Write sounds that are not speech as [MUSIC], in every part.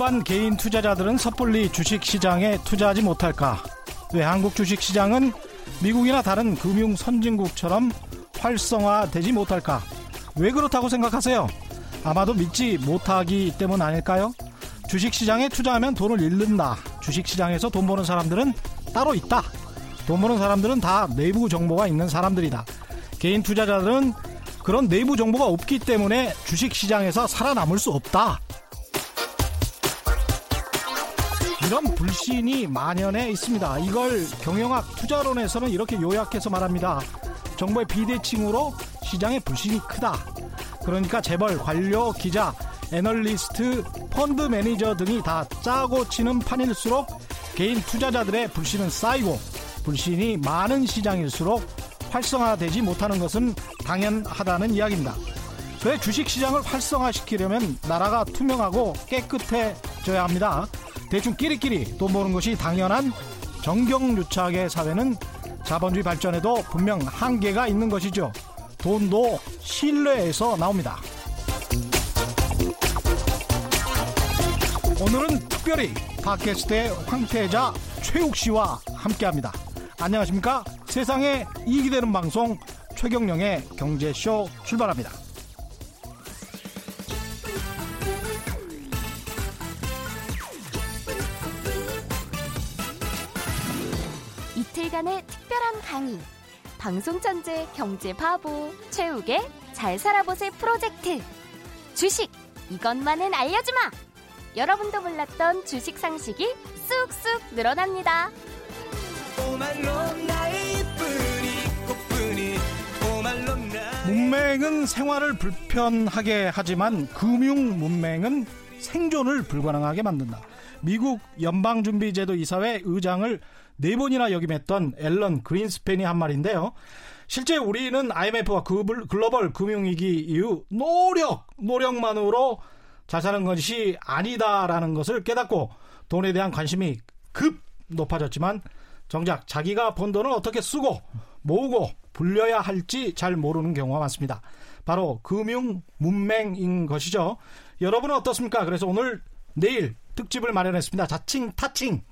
왜 일반 개인 투자자들은 섣불리 주식 시장에 투자하지 못할까? 왜 한국 주식 시장은 미국이나 다른 금융 선진국처럼 활성화되지 못할까? 왜 그렇다고 생각하세요? 아마도 믿지 못하기 때문 아닐까요? 주식 시장에 투자하면 돈을 잃는다. 주식 시장에서 돈 버는 사람들은 따로 있다. 돈 버는 사람들은 다 내부 정보가 있는 사람들이다. 개인 투자자들은 그런 내부 정보가 없기 때문에 주식 시장에서 살아남을 수 없다. 이런 불신이 만연해 있습니다. 이걸 경영학 투자론에서는 이렇게 요약해서 말합니다. 정보의 비대칭으로 시장의 불신이 크다. 그러니까 재벌, 관료, 기자, 애널리스트, 펀드 매니저 등이 다 짜고 치는 판일수록 개인 투자자들의 불신은 쌓이고 불신이 많은 시장일수록 활성화되지 못하는 것은 당연하다는 이야기입니다. 그래 주식 시장을 활성화시키려면 나라가 투명하고 깨끗해져야 합니다. 대충 끼리끼리 돈 버는 것이 당연한 정경유착의 사회는 자본주의 발전에도 분명 한계가 있는 것이죠. 돈도 신뢰에서 나옵니다. 오늘은 특별히 팟캐스트의 황태자 최욱 씨와 함께합니다. 안녕하십니까? 세상에 이익이 되는 방송 최경령의 경제쇼 출발합니다. 방송 천재 경제 바보 최욱의 잘 살아보세 프로젝트. 주식 이것만은 알려주마. 여러분도 몰랐던 주식 상식이 쑥쑥 늘어납니다. 문맹은 생활을 불편하게 하지만 금융 문맹은 생존을 불가능하게 만든다. 미국 연방준비제도 이사회 의장을 네 번이나 역임했던 앨런 그린스펜이 한 말인데요. 실제 우리는 IMF와 글로벌 금융위기 이후 노력, 노력만으로 잘 사는 것이 아니다라는 것을 깨닫고 돈에 대한 관심이 급 높아졌지만 정작 자기가 번 돈을 어떻게 쓰고 모으고 불려야 할지 잘 모르는 경우가 많습니다. 바로 금융 문맹인 것이죠. 여러분은 어떻습니까? 그래서 오늘 내일 특집을 마련했습니다. 자칭 타칭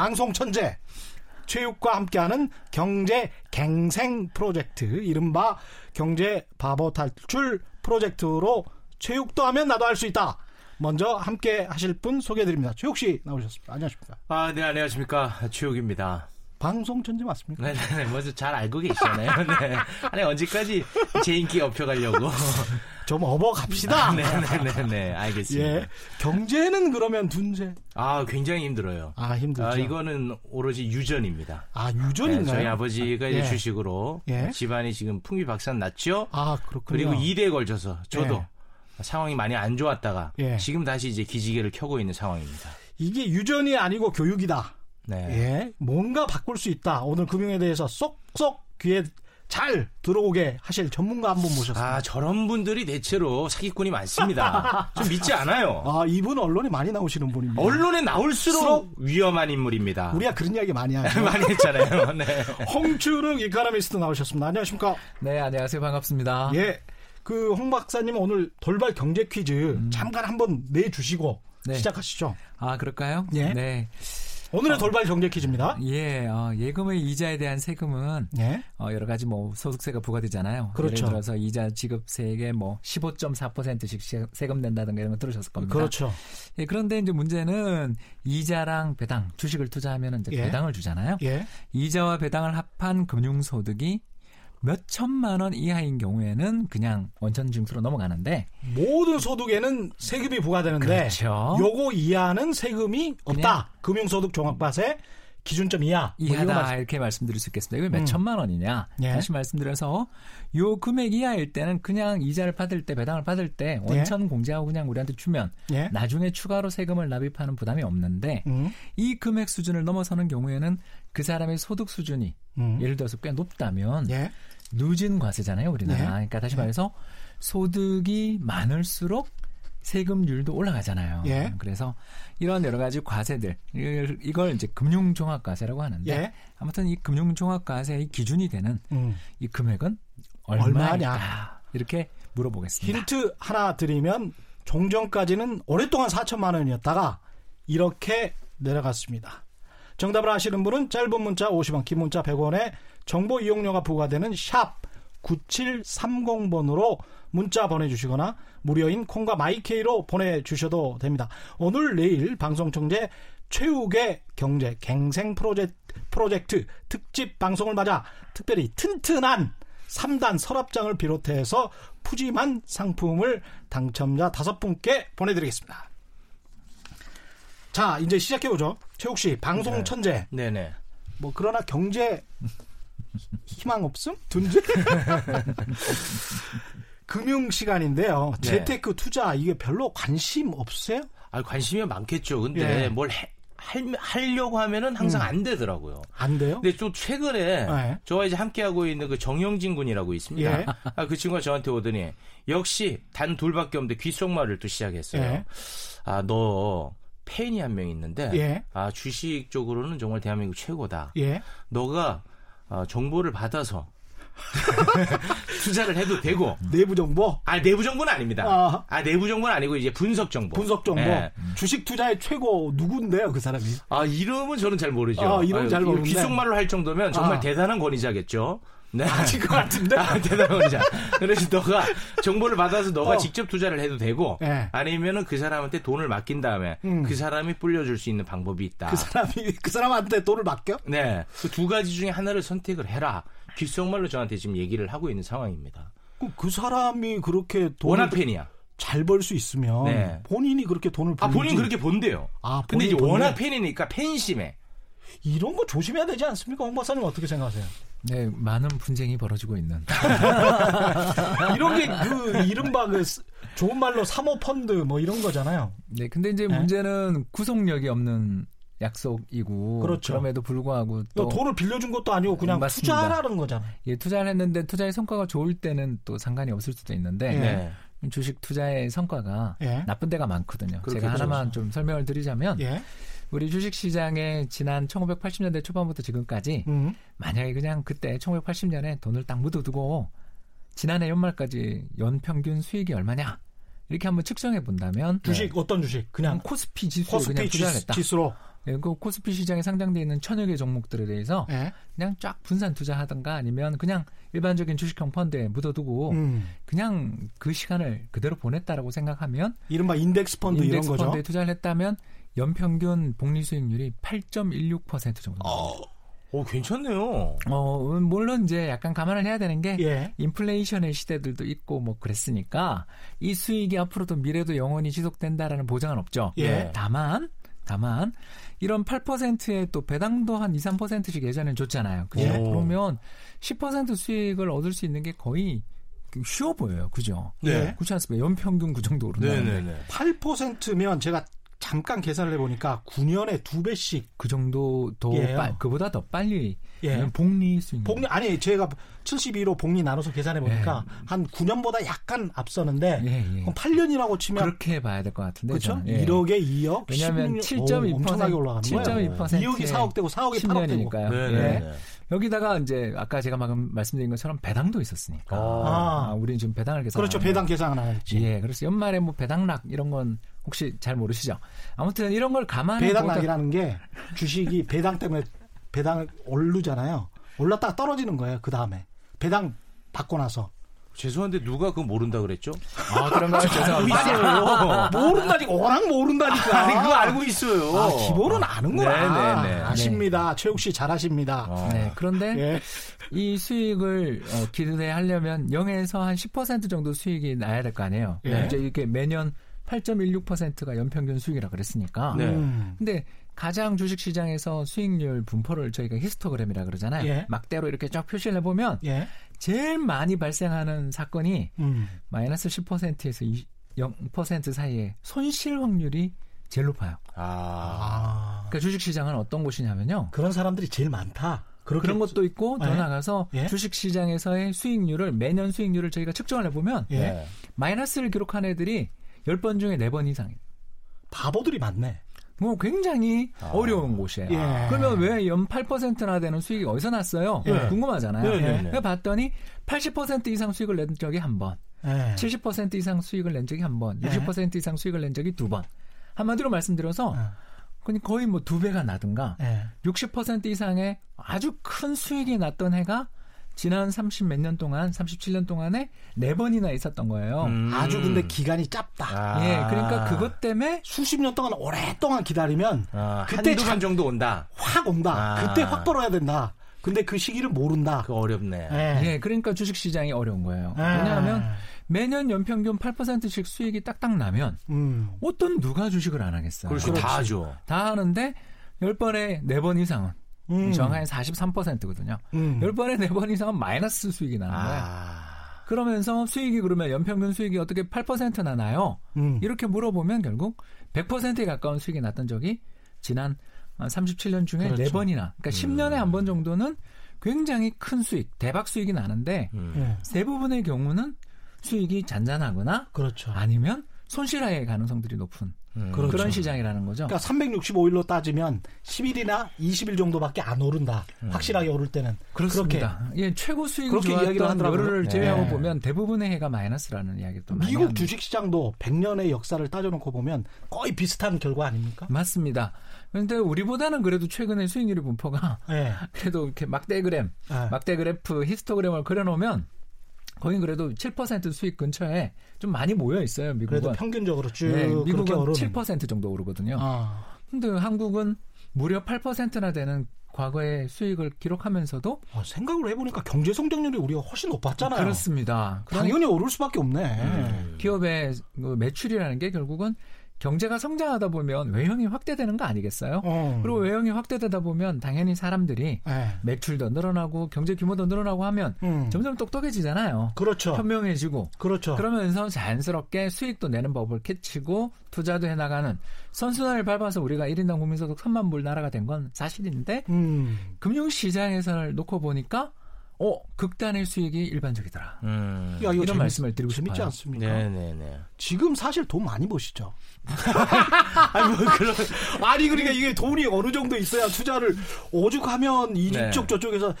방송 천재 체육과 함께하는 경제 갱생 프로젝트 이른바 경제 바보 탈출 프로젝트로 체육도 하면 나도 할 수 있다. 먼저 함께 하실 분 소개해드립니다. 최욱 씨 나오셨습니다. 안녕하십니까? 아, 네, 안녕하십니까. 최욱입니다. 방송 천재 맞습니까? 네네, 네, 네. 먼저 잘 알고 계시잖아요. [LAUGHS] 네. 아니, 언제까지 제 인기 업혀가려고. [LAUGHS] 좀 업어 갑시다. 네네네, 네, 알겠습니다. 예. 경제는 그러면 둔재? 아, 굉장히 힘들어요. 아, 힘들죠. 아, 이거는 오로지 유전입니다. 아, 유전인가요? 네, 저희 아버지가 이제 예. 주식으로 예. 집안이 지금 풍비박산 났죠. 아, 그렇군요. 그리고 2대에 걸쳐서 저도 예. 상황이 많이 안 좋았다가 예. 지금 다시 이제 기지개를 켜고 있는 상황입니다. 이게 유전이 아니고 교육이다. 네. 예. 뭔가 바꿀 수 있다. 오늘 금융에 대해서 쏙쏙 귀에 잘 들어오게 하실 전문가 한 분 모셨습니다. 아, 저런 분들이 대체로 사기꾼이 많습니다. [LAUGHS] 좀 믿지 않아요. 아, 이분 언론에 많이 나오시는 분입니다. 언론에 나올수록 위험한 인물입니다. 우리가 그런 이야기 많이 하죠. [LAUGHS] 많이 했잖아요. [LAUGHS] 네. 홍춘욱 이카노미스트 나오셨습니다. 안녕하십니까? 네, 안녕하세요. 반갑습니다. 예. 그 홍 박사님 오늘 돌발 경제 퀴즈 음. 잠깐 한번 내주시고 네. 시작하시죠. 아, 그럴까요? 예. 네. 오늘의 어, 돌발 경제 퀴즈입니다. 예, 어, 예금의 이자에 대한 세금은 예? 어, 여러 가지 뭐 소득세가 부과되잖아요. 그렇죠. 예를 들어서 이자 지급세액에 뭐 15.4%씩 세금 낸다든가 이런 거 들으셨을 겁니다. 그렇죠. 예, 그런데 이제 문제는 이자랑 배당, 주식을 투자하면 이제 예? 배당을 주잖아요. 예? 이자와 배당을 합한 금융소득이 몇 천만 원 이하인 경우에는 그냥 원천 징수로 넘어가는데 모든 소득에는 세금이 부과되는데 그렇죠. 요거 이하는 세금이 없다. 금융소득 종합과세 기준점 이하 뭐 이하다 뭐 이렇게 말씀드릴 수 있겠습니다. 이게 몇 음. 천만 원이냐? 예. 다시 말씀드려서 요 금액 이하일 때는 그냥 이자를 받을 때 배당을 받을 때 예. 원천 예. 공제하고 그냥 우리한테 주면 예. 나중에 추가로 세금을 납입하는 부담이 없는데 음. 이 금액 수준을 넘어서는 경우에는 그 사람의 소득 수준이 음. 예를 들어서 꽤 높다면 예. 누진 과세잖아요, 우리나라. 네. 그러니까 다시 네. 말해서 소득이 많을수록 세금률도 올라가잖아요. 예. 그래서 이런 여러 가지 과세들 이걸 이제 금융종합과세라고 하는데 예. 아무튼 이 금융종합과세의 기준이 되는 음. 이 금액은 얼마냐 이렇게 물어보겠습니다. 힌트 하나 드리면 종전까지는 오랫동안 4천만 원이었다가 이렇게 내려갔습니다. 정답을 아시는 분은 짧은 문자 50원, 긴 문자 100원에 정보 이용료가 부과되는 샵 9730번으로 문자 보내주시거나 무료인 콩과 마이케이로 보내주셔도 됩니다. 오늘 내일 방송천재 최욱의 경제 갱생 프로젝트, 프로젝트 특집 방송을 맞아 특별히 튼튼한 3단 서랍장을 비롯해서 푸짐한 상품을 당첨자 5분께 보내드리겠습니다. 자, 이제 시작해보죠. 최욱 씨, 방송 네. 천재. 네네. 뭐, 그러나 경제 희망 없음? 둔재? [LAUGHS] 금융 시간인데요. 네. 재테크 투자 이게 별로 관심 없으세요? 아, 관심이 많겠죠. 근데 예. 뭘 해, 할, 하려고 하면은 항상 음. 안 되더라고요. 안 돼요? 근데 또 최근에 네. 저와 이제 함께하고 있는 그 정영진 군이라고 있습니다. 예. 아, 그 친구가 저한테 오더니 역시 단 둘밖에 없는데 귓속말을 또 시작했어요. 예. 아, 너 팬이 한 명 있는데 예. 아, 주식 쪽으로는 정말 대한민국 최고다. 예. 너가 어, 정보를 받아서 [LAUGHS] 투자를 해도 되고 내부 정보? 아 내부 정보는 아닙니다. 아, 아 내부 정보는 아니고 이제 분석 정보. 분석 정보. 네. 주식 투자의 최고 누군데요, 그 사람이? 아 이름은 저는 잘 모르죠. 아, 이름 잘 모르는데. 귓속말로 할 정도면 정말 아. 대단한 권위자겠죠. 네. 아실 것 같은데? 아, 대단한 권위자. 그래서 너가 정보를 받아서 너가 어. 직접 투자를 해도 되고 네. 아니면은 그 사람한테 돈을 맡긴 다음에 음. 그 사람이 불려줄 수 있는 방법이 있다. 그 사람이 그 사람한테 돈을 맡겨? 네. 그 두 가지 중에 하나를 선택을 해라. 귓속말로 저한테 지금 얘기를 하고 있는 상황입니다. 그, 그 사람이 그렇게 돈을 워낙 팬이야. 잘벌수 있으면 네. 본인이 그렇게 돈을 벌지. 아 본인 그렇게 본대요. 아 근데 이제 본인. 워낙 팬이니까 팬심에 이런 거 조심해야 되지 않습니까, 홍 박사님 어떻게 생각하세요? 네, 많은 분쟁이 벌어지고 있는. [LAUGHS] 이런 게 그 이른바 그 좋은 말로 사모 펀드 뭐 이런 거잖아요. 네, 근데 이제 네? 문제는 구속력이 없는 약속이고 그렇죠. 그럼에도 불구하고 또 돈을 빌려준 것도 아니고 그냥 맞습니다. 투자하라는 거잖아요. 예, 투자를 했는데 투자의 성과가 좋을 때는 또 상관이 없을 수도 있는데 네. 주식 투자의 성과가 예. 나쁜 데가 많거든요. 제가 하나만 그렇죠. 좀 설명을 드리자면 예. 우리 주식 시장에 지난 1980년대 초반부터 지금까지 음. 만약에 그냥 그때 1980년에 돈을 딱 묻어두고 지난해 연말까지 연평균 수익이 얼마냐 이렇게 한번 측정해 본다면 주식 네. 어떤 주식 그냥 코스피 지수 코스피 그냥 투자했다. 지수로 예, 그 코스피 시장에 상장되어 있는 천여 개 종목들에 대해서 네. 그냥 쫙 분산 투자하던가 아니면 그냥 일반적인 주식형 펀드에 묻어두고 음. 그냥 그 시간을 그대로 보냈다라고 생각하면 이른바 인덱스 펀드 인덱스 이런 거죠. 펀드에 투자를 했다면 연평균 복리 수익률이 8.16% 정도. 어. 오, 괜찮네요. 어, 물론 이제 약간 감안을 해야 되는 게 예. 인플레이션의 시대들도 있고 뭐 그랬으니까 이 수익이 앞으로도 미래도 영원히 지속된다라는 보장은 없죠. 예. 다만 다만 이런 8%의 또 배당도 한 2, 3%씩 예전엔 줬잖아요. 그죠? 예. 그러면 10% 수익을 얻을 수 있는 게 거의 쉬워 보여요. 그죠? 네. 그렇지 않습니까? 연평균 그 정도 오른다는데. 8%면 제가 잠깐 계산을 해보니까 9년에 두 배씩 그 정도 더 빠, 그보다 더 빨리 예. 복리 수익 복리 아니 제가 72로 복리 나눠서 계산해 보니까 예. 한 9년보다 약간 앞서는데 예, 예. 그럼 8년이라고 치면 그렇게 봐야 될 것 같은데 그렇죠? 예. 1억에 2억 왜냐하면 7.2% 엄청나게 올라가는 7.2% 거예요. 2억이 4억 되고 4억이 8억 되고 네. 여기다가 이제 아까 제가 방금 말씀드린 것처럼 배당도 있었으니까. 아, 아 우리는 지금 배당을 계산. 그렇죠. 배당 계산을 안 했지. 예. 그래서 연말에 뭐 배당락 이런 건 혹시 잘 모르시죠? 아무튼 이런 걸 감안해 배당락이라는 게 주식이 [LAUGHS] 배당 때문에 배당 오르잖아요. 올랐다가 떨어지는 거예요. 그 다음에 배당 받고 나서. 죄송한데 누가 그거 모른다 그랬죠? 아 그런가요? 아, [LAUGHS] 죄송합니다. [LAUGHS] 모른다니까 워낙 모른다니까. 아니 그거 알고 있어요. 아, 기본은 아는구나. 네네네. 아십니다. 최욱 씨 잘하십니다. 어. 네. 그런데 예. 이 수익을 어, 기대하려면 0에서 한 10% 정도 수익이 나야 될 거 아니에요. 예. 이제 이렇게 매년 8.16%가 연평균 수익이라 그랬으니까. 네. 음. 근데 가장 주식 시장에서 수익률 분포를 저희가 히스토그램이라 그러잖아요. 예. 막대로 이렇게 쫙 표시를 해 보면 예. 제일 많이 발생하는 사건이 음. 마이너스 10%에서 0% 사이에 손실 확률이 제일 높아요. 아. 그러니까 주식 시장은 어떤 곳이냐면요. 그런 사람들이 제일 많다. 그런 것도 있고 더 네. 나가서 예? 주식 시장에서의 수익률을 매년 수익률을 저희가 측정을 해보면 예. 마이너스를 기록한 애들이 10번 중에 4번 이상이에요. 바보들이 많네. 뭐 굉장히 아. 어려운 곳이에요. 예. 그러면 왜 연 8%나 되는 수익이 어디서 났어요? 예. 궁금하잖아요. 예. 예. 봤더니 80% 이상 수익을 낸 적이 한 번. 네. 70% 이상 수익을 낸 적이 한 번, 60% 이상 수익을 낸 적이 두 번. 한마디로 말씀드려서 거의 뭐 두 배가 나든가 60% 이상의 아주 큰 수익이 났던 해가 지난 30 몇 년 동안, 37년 동안에 네 번이나 있었던 거예요. 음. 아주 근데 기간이 짧다. 아. 예, 그러니까 그것 때문에 수십 년 동안 오랫동안 기다리면 아, 그때 한 정도 온다. 확 온다. 아. 그때 확 벌어야 된다. 근데 그 시기를 모른다. 그 어렵네. 예. 예, 그러니까 주식 시장이 어려운 거예요. 예. 왜냐하면 매년 연평균 8%씩 수익이 딱딱 나면 음. 어떤 누가 주식을 안 하겠어요. 그렇죠. 다 하죠. 다 하는데 10번에 4번 이상은 음. 정확히 43%거든요. 음. 10번에 4번 이상은 마이너스 수익이 나는 거예요. 아. 그러면서 수익이 그러면 연평균 수익이 어떻게 8%나 나요? 음. 이렇게 물어보면 결국 100%에 가까운 수익이 났던 적이 지난 37년 중에 그렇죠. 4번이나 그러니까 10년에 음. 한번 정도는 굉장히 큰 수익, 대박 수익이 나는데 음. 대부분의 경우는 수익이 잔잔하거나 그렇죠. 아니면 손실할 가능성들이 높은 음. 그렇죠. 그런 시장이라는 거죠. 그러니까 365일로 따지면 10일이나 20일 정도밖에 안 오른다. 음. 확실하게 오를 때는 그렇습니다. 그렇게 예, 최고 그렇게 이야기를 하더라고요. 열흘을 제외하고 네. 보면 대부분의 해가 마이너스라는 이야기를 또 미국 많이 주식 시장도 100년의 역사를 따져놓고 보면 거의 비슷한 결과 아닙니까? 맞습니다. 그런데 우리보다는 그래도 최근에 수익률의 분포가 네. [LAUGHS] 그래도 이렇게 막대 그램, 네. 막대 그래프, 히스토그램을 그려놓으면 거의 그래도 7% 수익 근처에 좀 많이 모여 있어요. 미국은. 그래도 평균적으로 쭉 네, 미국은 7% 정도 오르거든요. 아. 근데 한국은 무려 8%나 되는 과거의 수익을 기록하면서도 아, 생각을 해보니까 경제 성장률이 우리가 훨씬 높았잖아요. 그렇습니다. 당연히 오를 수밖에 없네. 음. 기업의 그 매출이라는 게 결국은 경제가 성장하다 보면 외형이 확대되는 거 아니겠어요? 어. 그리고 외형이 확대되다 보면 당연히 사람들이 에. 네. 매출도 늘어나고 경제 규모도 늘어나고 하면 음. 점점 똑똑해지잖아요. 그렇죠. 현명해지고. 그렇죠. 그러면서 자연스럽게 수익도 내는 법을 캐치고 투자도 해나가는 선순환을 밟아서 우리가 1인당 국민소득 3만 불 나라가 된 건 사실인데 음. 금융시장에서 놓고 보니까 어 극단의 수익이 일반적이더라. 음. 야, 이런 재밌, 말씀을 드리고 재밌지 싶어요. 않습니까? 네네네. 지금 사실 돈 많이 버시죠. [LAUGHS] 아니 뭐 그런 [LAUGHS] 아니 그러니까 이게 돈이 어느 정도 있어야 투자를 오죽하면 이쪽 네. 저쪽에서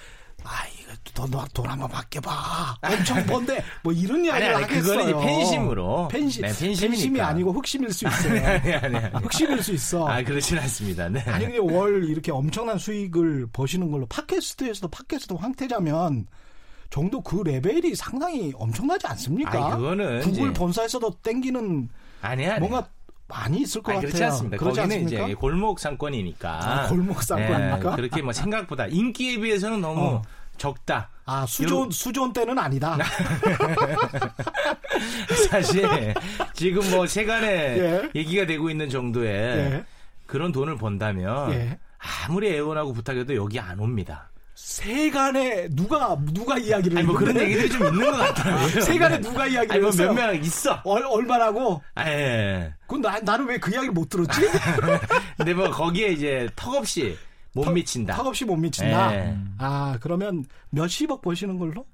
아이 거 돈, 돈 한번 맡겨봐 엄청 번데 뭐 이런 이야기를 아니, 아니, 하겠어요. 그거는 팬심으로 팬심 네, 팬심이 아니고 흑심일 수 있어요. [LAUGHS] 아니, 아니, 아니, 흑심일 수 있어. 아 그렇진 않습니다. 네. 아니 근데 월 이렇게 엄청난 수익을 버시는 걸로 팟캐스트에서도 팟캐스트 황태자면 정도 그 레벨이 상당히 엄청나지 않습니까? 아니, 그거는 구글 본사에서도 땡기는 아니 아니 뭔가 많이 있을 것 아니, 같아요. 그렇지 않습니다. 그렇지 거기는 않습니까? 이제 골목 상권이니까. 아, 골목 상권입니까? 네, 그렇게 뭐 생각보다 인기에 비해서는 너무 어. 적다. 아 수존 요... 수존 때는 아니다. [LAUGHS] 사실 지금 뭐 세간에 예. 얘기가 되고 있는 정도의 예. 그런 돈을 번다면 예. 아무리 애원하고 부탁해도 여기 안 옵니다. 세간에 누가 누가 이야기를 아니 뭐 그런 얘기들이 좀 있는 것 같아요. [LAUGHS] 세간에 누가 이야기를 아니 뭐몇 명 있어. 얼, 얼마라고? 아, 예. 그럼 나 나는 왜 그 이야기를 못 들었지? [LAUGHS] 근데 뭐 거기에 이제 턱없이 못 턱, 미친다. 턱없이 못 미친다. 예. 아 그러면 몇십억 버시는 걸로?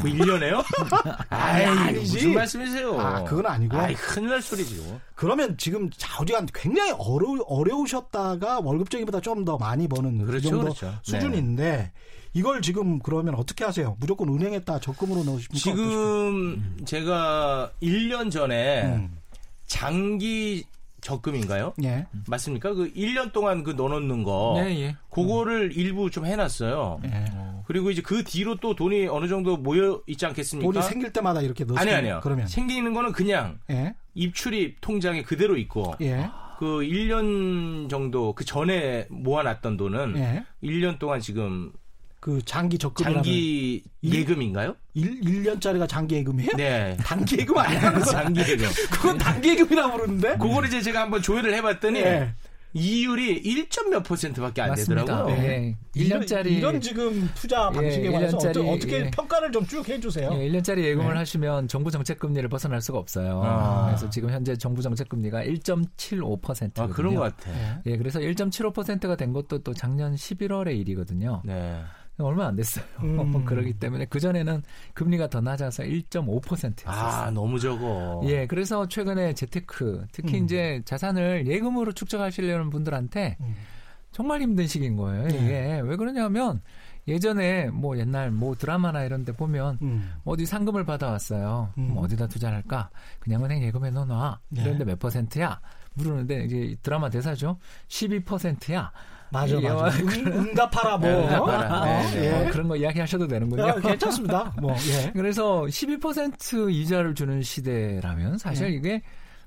뭐 1년에요? [LAUGHS] 아이, 아니지. 무슨 말씀이세요? 아, 그건 아니고. 아이, 큰일 날 소리죠. 그러면 지금 좌우지간 굉장히 어려, 어려우셨다가 월급쟁이보다 좀 더 많이 버는 그 그렇죠, 그 정도 그렇죠. 수준인데 네. 이걸 지금 그러면 어떻게 하세요? 무조건 은행에다 적금으로 넣으십니까? 지금 어떠십니까? 제가 1년 전에 음. 장기 적금인가요? 예. 맞습니까? 그 1년 동안 그 넣어놓는 거. 예, 예. 그거를 음. 일부 좀 해놨어요. 예. 그리고 이제 그 뒤로 또 돈이 어느 정도 모여 있지 않겠습니까? 돈이 생길 때마다 이렇게 넣으 아니, 아니요. 그러면. 생기는 거는 그냥 예. 입출입 통장에 그대로 있고. 예. 그 1년 정도 그 전에 모아놨던 돈은 예. 1년 동안 지금 그 장기 적금 장기 예금인가요? 1, 1년짜리가 장기 예금이에요? 네. 단기 예금 아니야? [LAUGHS] 장기 예금. 그건 단기 예금이라고 부르는데? 그거를 이제 제가 한번 조회를 해봤더니 네. 이율이 1. 몇 퍼센트밖에 안 맞습니다. 되더라고요. 네. 1년짜리 이런, 지금 투자 예, 방식에 예, 관해서 어떻게, 어떻게 예. 평가를 좀 쭉 해주세요. 예, 1년짜리 예금을 네. 하시면 정부 정책 금리를 벗어날 수가 없어요. 아. 그래서 지금 현재 정부 정책 금리가 1.75%거든요. 아, 그런 것 같아. 예, 그래서 1.75%가 된 것도 또 작년 11월의 일이거든요. 네. 얼마 안 됐어요. [LAUGHS] 음. 그러기 때문에 그 전에는 금리가 더 낮아서 1.5%였어요. 아 너무 적어. 예, 그래서 최근에 재테크 특히 음. 이제 자산을 예금으로 축적하시려는 분들한테 음. 정말 힘든 시기인 거예요. 네. 이게 왜 그러냐면 예전에 뭐 옛날 뭐 드라마나 이런 데 보면 음. 어디 상금을 받아왔어요. 음. 뭐 어디다 투자를 할까? 그냥 은행 예금에 넣어놔. 네. 이런데 몇 퍼센트야? 물으는데 이게 드라마 대사죠. 12%야. 맞아, 맞아. 응, 답하라 뭐. 응답하라. 네, 네. 예. 뭐 그런 거 이야기하셔도 되는군요. 아, 괜찮습니다. 뭐, 예. [LAUGHS] 그래서 12% 이자를 주는 시대라면 사실 예. 이게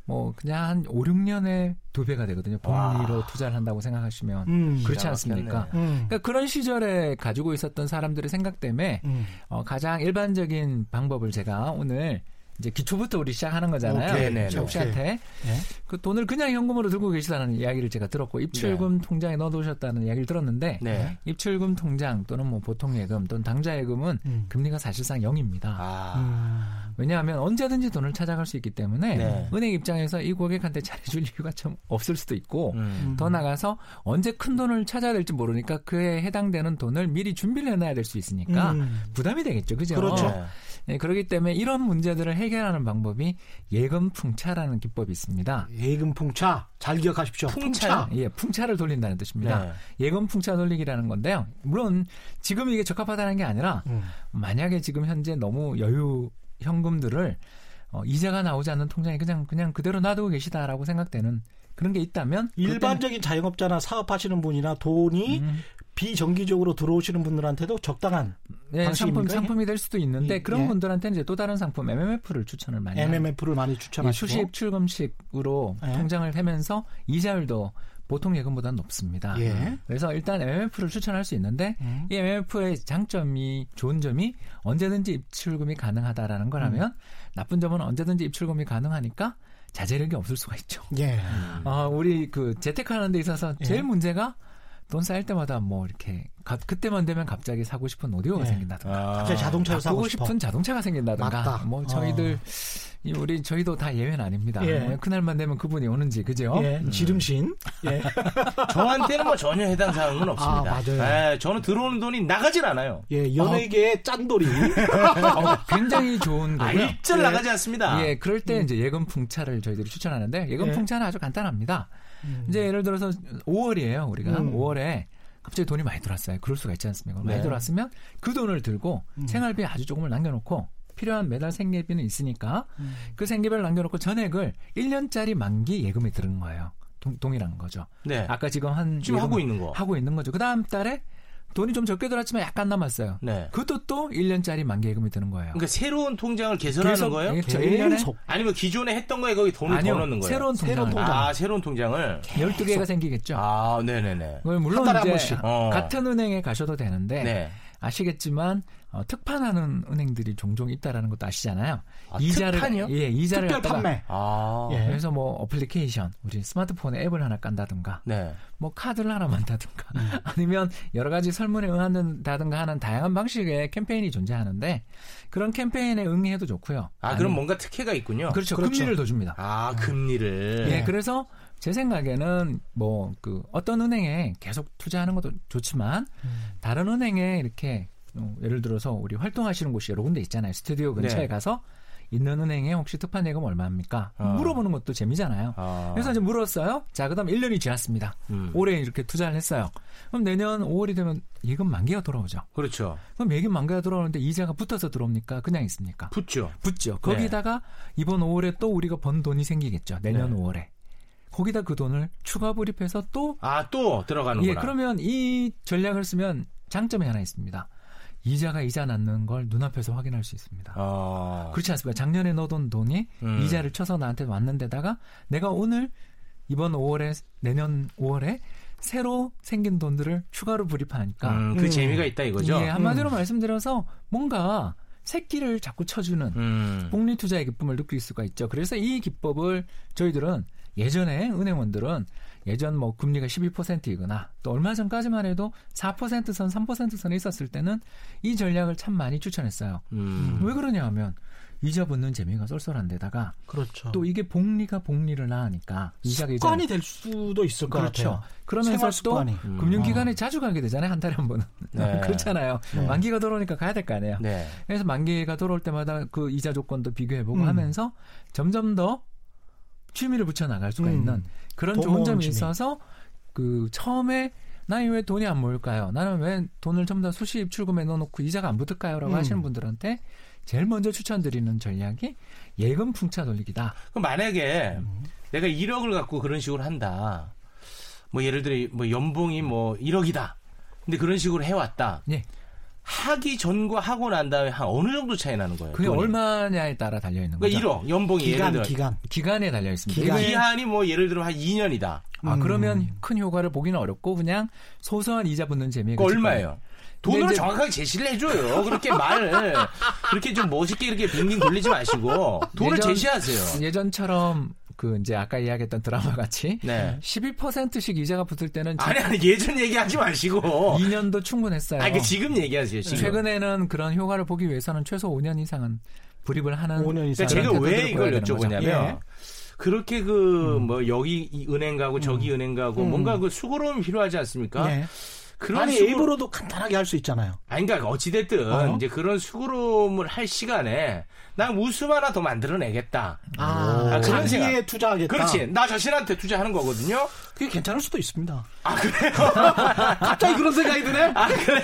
뭐 그냥 한 5, 6년에 두 배가 되거든요. 복리로 와. 투자를 한다고 생각하시면 음, 그렇지 않습니까? 음. 그러니까 그런 시절에 가지고 있었던 사람들의 생각 때문에 음. 어, 가장 일반적인 방법을 제가 오늘 이제 기초부터 우리 시작하는 거잖아요. 혹시한테 네. 그 돈을 그냥 현금으로 들고 계시다는 이야기를 제가 들었고 입출금 네. 통장에 넣어두셨다는 이야기를 들었는데 네. 입출금 통장 또는 뭐 보통 예금 또는 당좌 예금은 음. 금리가 사실상 0입니다. 아. 음. 왜냐하면 언제든지 돈을 찾아갈 수 있기 때문에 네. 은행 입장에서 이 고객한테 잘해줄 이유가 좀 없을 수도 있고 음. 더 나가서 언제 큰 돈을 찾아야 될지 모르니까 그에 해당되는 돈을 미리 준비를 해놔야 될 수 있으니까 음. 부담이 되겠죠, 그죠? 그렇죠. 네, 그렇기 때문에 이런 문제들을 해결하는 방법이 예금 풍차라는 기법이 있습니다. 예금 풍차 잘 기억하십시오. 풍차. 예, 풍차를 돌린다는 뜻입니다. 네. 예금 풍차 돌리기라는 건데요. 물론 지금 이게 적합하다는 게 아니라 음. 만약에 지금 현재 너무 여유 현금들을 어, 이자가 나오지 않는 통장에 그냥 그냥 그대로 놔두고 계시다라고 생각되는 그런 게 있다면 일반적인 자영업자나 사업하시는 분이나 돈이 음. 비정기적으로 들어오시는 분들한테도 적당한 네, 상품, 상품이 될 수도 있는데 예. 그런 예. 분들한테는 이제 또 다른 상품 MMF를 추천을 많이 MMF를 많이 추천하시고 수십 출금식으로 예. 통장을 해면서 이자율도 보통 예금보다는 높습니다. 예. 그래서 일단 MMF를 추천할 수 있는데 음. 이 MMF의 장점이 좋은 점이 언제든지 입출금이 가능하다라는 거라면 음. 나쁜 점은 언제든지 입출금이 가능하니까 자제력이 없을 수가 있죠. 예. 음. 어, 우리 그 재테크하는 데 있어서 제일 예. 문제가 돈 쌓일 때마다 뭐 이렇게 가, 그때만 되면 갑자기 사고 싶은 오디오가 네. 생긴다든가 아. 갑자기 자동차를 사고 싶은 자동차가 생긴다든가 맞다. 뭐 저희들 어. 우리 저희도 다 예외는 아닙니다. 예. 뭐 그날만 되면 그분이 오는지 그죠? 예. 음. 지름신. 예. [LAUGHS] 저한테는 뭐 전혀 해당 사항은 없습니다. 아, 맞아요. 예, 저는 들어오는 돈이 나가질 않아요. 예, 연예계의 어. 짠돌이. [LAUGHS] 어, 굉장히 좋은 거고요. 아, 일절 예. 나가지 않습니다. 예, 그럴 때 음. 이제 예금 풍차를 저희들이 추천하는데 예금 예. 풍차는 아주 간단합니다. 음. 이제 예를 들어서 5월이에요. 우리가 음. 5월에 갑자기 돈이 많이 들어왔어요. 그럴 수가 있지 않습니까? 네. 많이 들어왔으면 그 돈을 들고 음. 생활비 아주 조금을 남겨놓고 필요한 매달 생계비는 있으니까 음. 그 생계비를 남겨놓고 전액을 1년짜리 만기 예금에 들은 거예요. 동, 동일한 거죠. 네. 아까 지금 한 지금 하고 있는 거 하고 있는 거죠. 그 다음 달에 돈이 좀 적게 들었지만 약간 남았어요. 네. 그것도 또 1년짜리 만기예금이 드는 거예요. 그러니까 새로운 통장을 개설하는 거예요? 그렇죠. 1년에 아니면 기존에 했던 거에 거기 돈을 아니요, 더 넣는 거예요? 새로운 통장. 새로운 통장. 아, 새로운 통장을 12개가 생기겠죠. 아, 네, 네, 네. 물론 이제 어. 같은 은행에 가셔도 되는데 네. 아시겠지만 어, 특판하는 은행들이 종종 있다라는 것도 아시잖아요. 아, 이자를 특판이요? 예, 이자를 특별 판매. 아. 예. 그래서 뭐 어플리케이션, 우리 스마트폰에 앱을 하나 깐다든가, 네. 뭐 카드를 하나 만다든가, 음. [LAUGHS] 아니면 여러 가지 설문에 응한다든가 하는 다양한 방식의 캠페인이 존재하는데 그런 캠페인에 응해도 좋고요. 아, 아니, 그럼 뭔가 특혜가 있군요. 그렇죠. 그렇죠. 금리를 더 줍니다. 아, 금리를. 예, 그래서 제 생각에는 뭐 그 어떤 은행에 계속 투자하는 것도 좋지만 음. 다른 은행에 이렇게 어, 예를 들어서 우리 활동하시는 곳이 여러 군데 있잖아요. 스튜디오 근처에 네. 가서 있는 은행에 혹시 특판 예금 얼마입니까? 어. 물어보는 것도 재미잖아요. 어. 그래서 이제 물었어요. 자, 그 다음 1년이 지났습니다. 음. 올해 이렇게 투자를 했어요. 그럼 내년 5월이 되면 예금 만기가 돌아오죠. 그렇죠. 그럼 예금 만기가 돌아오는데 이자가 붙어서 들어옵니까? 그냥 있습니까? 붙죠. 붙죠. 거기다가 네. 이번 5월에 또 우리가 번 돈이 생기겠죠. 내년 네. 5월에. 거기다 그 돈을 추가 불입해서 또 아, 또 들어가는구나. 예, 그러면 이 전략을 쓰면 장점이 하나 있습니다. 이자가 이자 낳는 걸 눈앞에서 확인할 수 있습니다. 아. 그렇지 않습니까? 작년에 넣어둔 돈이 음. 이자를 쳐서 나한테 왔는 데다가 내가 오늘 이번 5월에 내년 5월에 새로 생긴 돈들을 추가로 불입하니까 음, 그 음. 재미가 있다 이거죠. 예, 한마디로 음. 말씀드려서 뭔가 새끼를 자꾸 쳐주는 음. 복리 투자의 기쁨을 느낄 수가 있죠. 그래서 이 기법을 저희들은 예전에 은행원들은 예전 뭐 금리가 12%이거나 또 얼마 전까지만 해도 4%선, 3%선에 있었을 때는 이 전략을 참 많이 추천했어요. 음. 왜 그러냐 하면 이자 붙는 재미가 쏠쏠한데다가 그렇죠. 또 이게 복리가 복리를 낳으니까 이자가 습관이 될 수도 있을 것 그렇죠. 같아요. 그러면서 또 음. 금융기관에 어. 자주 가게 되잖아요. 한 달에 한 번은. 네. [LAUGHS] 그렇잖아요. 네. 만기가 들어오니까 가야 될 거 아니에요. 네. 그래서 만기가 들어올 때마다 그 이자 조건도 비교해보고 음. 하면서 점점 더 취미를 붙여 나갈 수가 음. 있는 그런 좋은 점이 취미. 있어서 그 처음에 나는 왜 돈이 안 모일까요? 나는 왜 돈을 전부 다 수시입 출금에 넣어놓고 이자가 안 붙을까요? 라고 음. 하시는 분들한테 제일 먼저 추천드리는 전략이 예금 풍차 돌리기다. 그럼 만약에 음. 내가 1억을 갖고 그런 식으로 한다. 뭐 예를 들어 뭐 연봉이 뭐 1억이다. 근데 그런 식으로 해왔다. 예. 하기 전과 하고 난 다음에 한 어느 정도 차이 나는 거예요? 그게 돈이. 얼마냐에 따라 달려 있는 거죠. 그러니까 1억 연봉이 기간, 예를 들어 기간 기간에 달려 있습니다. 기간. 기한이 뭐 예를 들어 한 2년이다. 아 그러면 음. 큰 효과를 보기는 어렵고 그냥 소소한 이자 붙는 재미가 얼마예요? 돈으로 이제... 정확하게 제시를 해줘요. 그렇게 말 그렇게 좀 멋있게 이렇게 빙빙 돌리지 마시고 돈을 예전, 제시하세요. 예전처럼 그 이제 아까 이야기했던 드라마 같이 네. 12%씩 이자가 붙을 때는 아니 아니 예전 얘기하지 마시고 2년도 충분했어요. 아니 지금 얘기하세요. 지금. 최근에는 그런 효과를 보기 위해서는 최소 5년 이상은 불입을 하는 5년 이상. 그러니까 제가 왜 이걸 여쭤보냐면 예. 그렇게 그뭐 음. 뭐 여기 은행 가고 저기 음. 은행 가고 음. 뭔가 그 수고로움이 필요하지 않습니까? 예. 그런 아니 수고... 앱으로도 간단하게 할 수 있잖아요. 아니 그러니까 어찌 됐든 어? 이제 그런 수고로움을 할 시간에 난 웃음 하나 더 만들어내겠다. 아, 아 그런 생각에 투자하겠다. 그렇지. 나 자신한테 투자하는 거거든요. 그게 괜찮을 수도 있습니다. 아 그래요? [LAUGHS] 갑자기 그런 생각이 드네. 아 그래.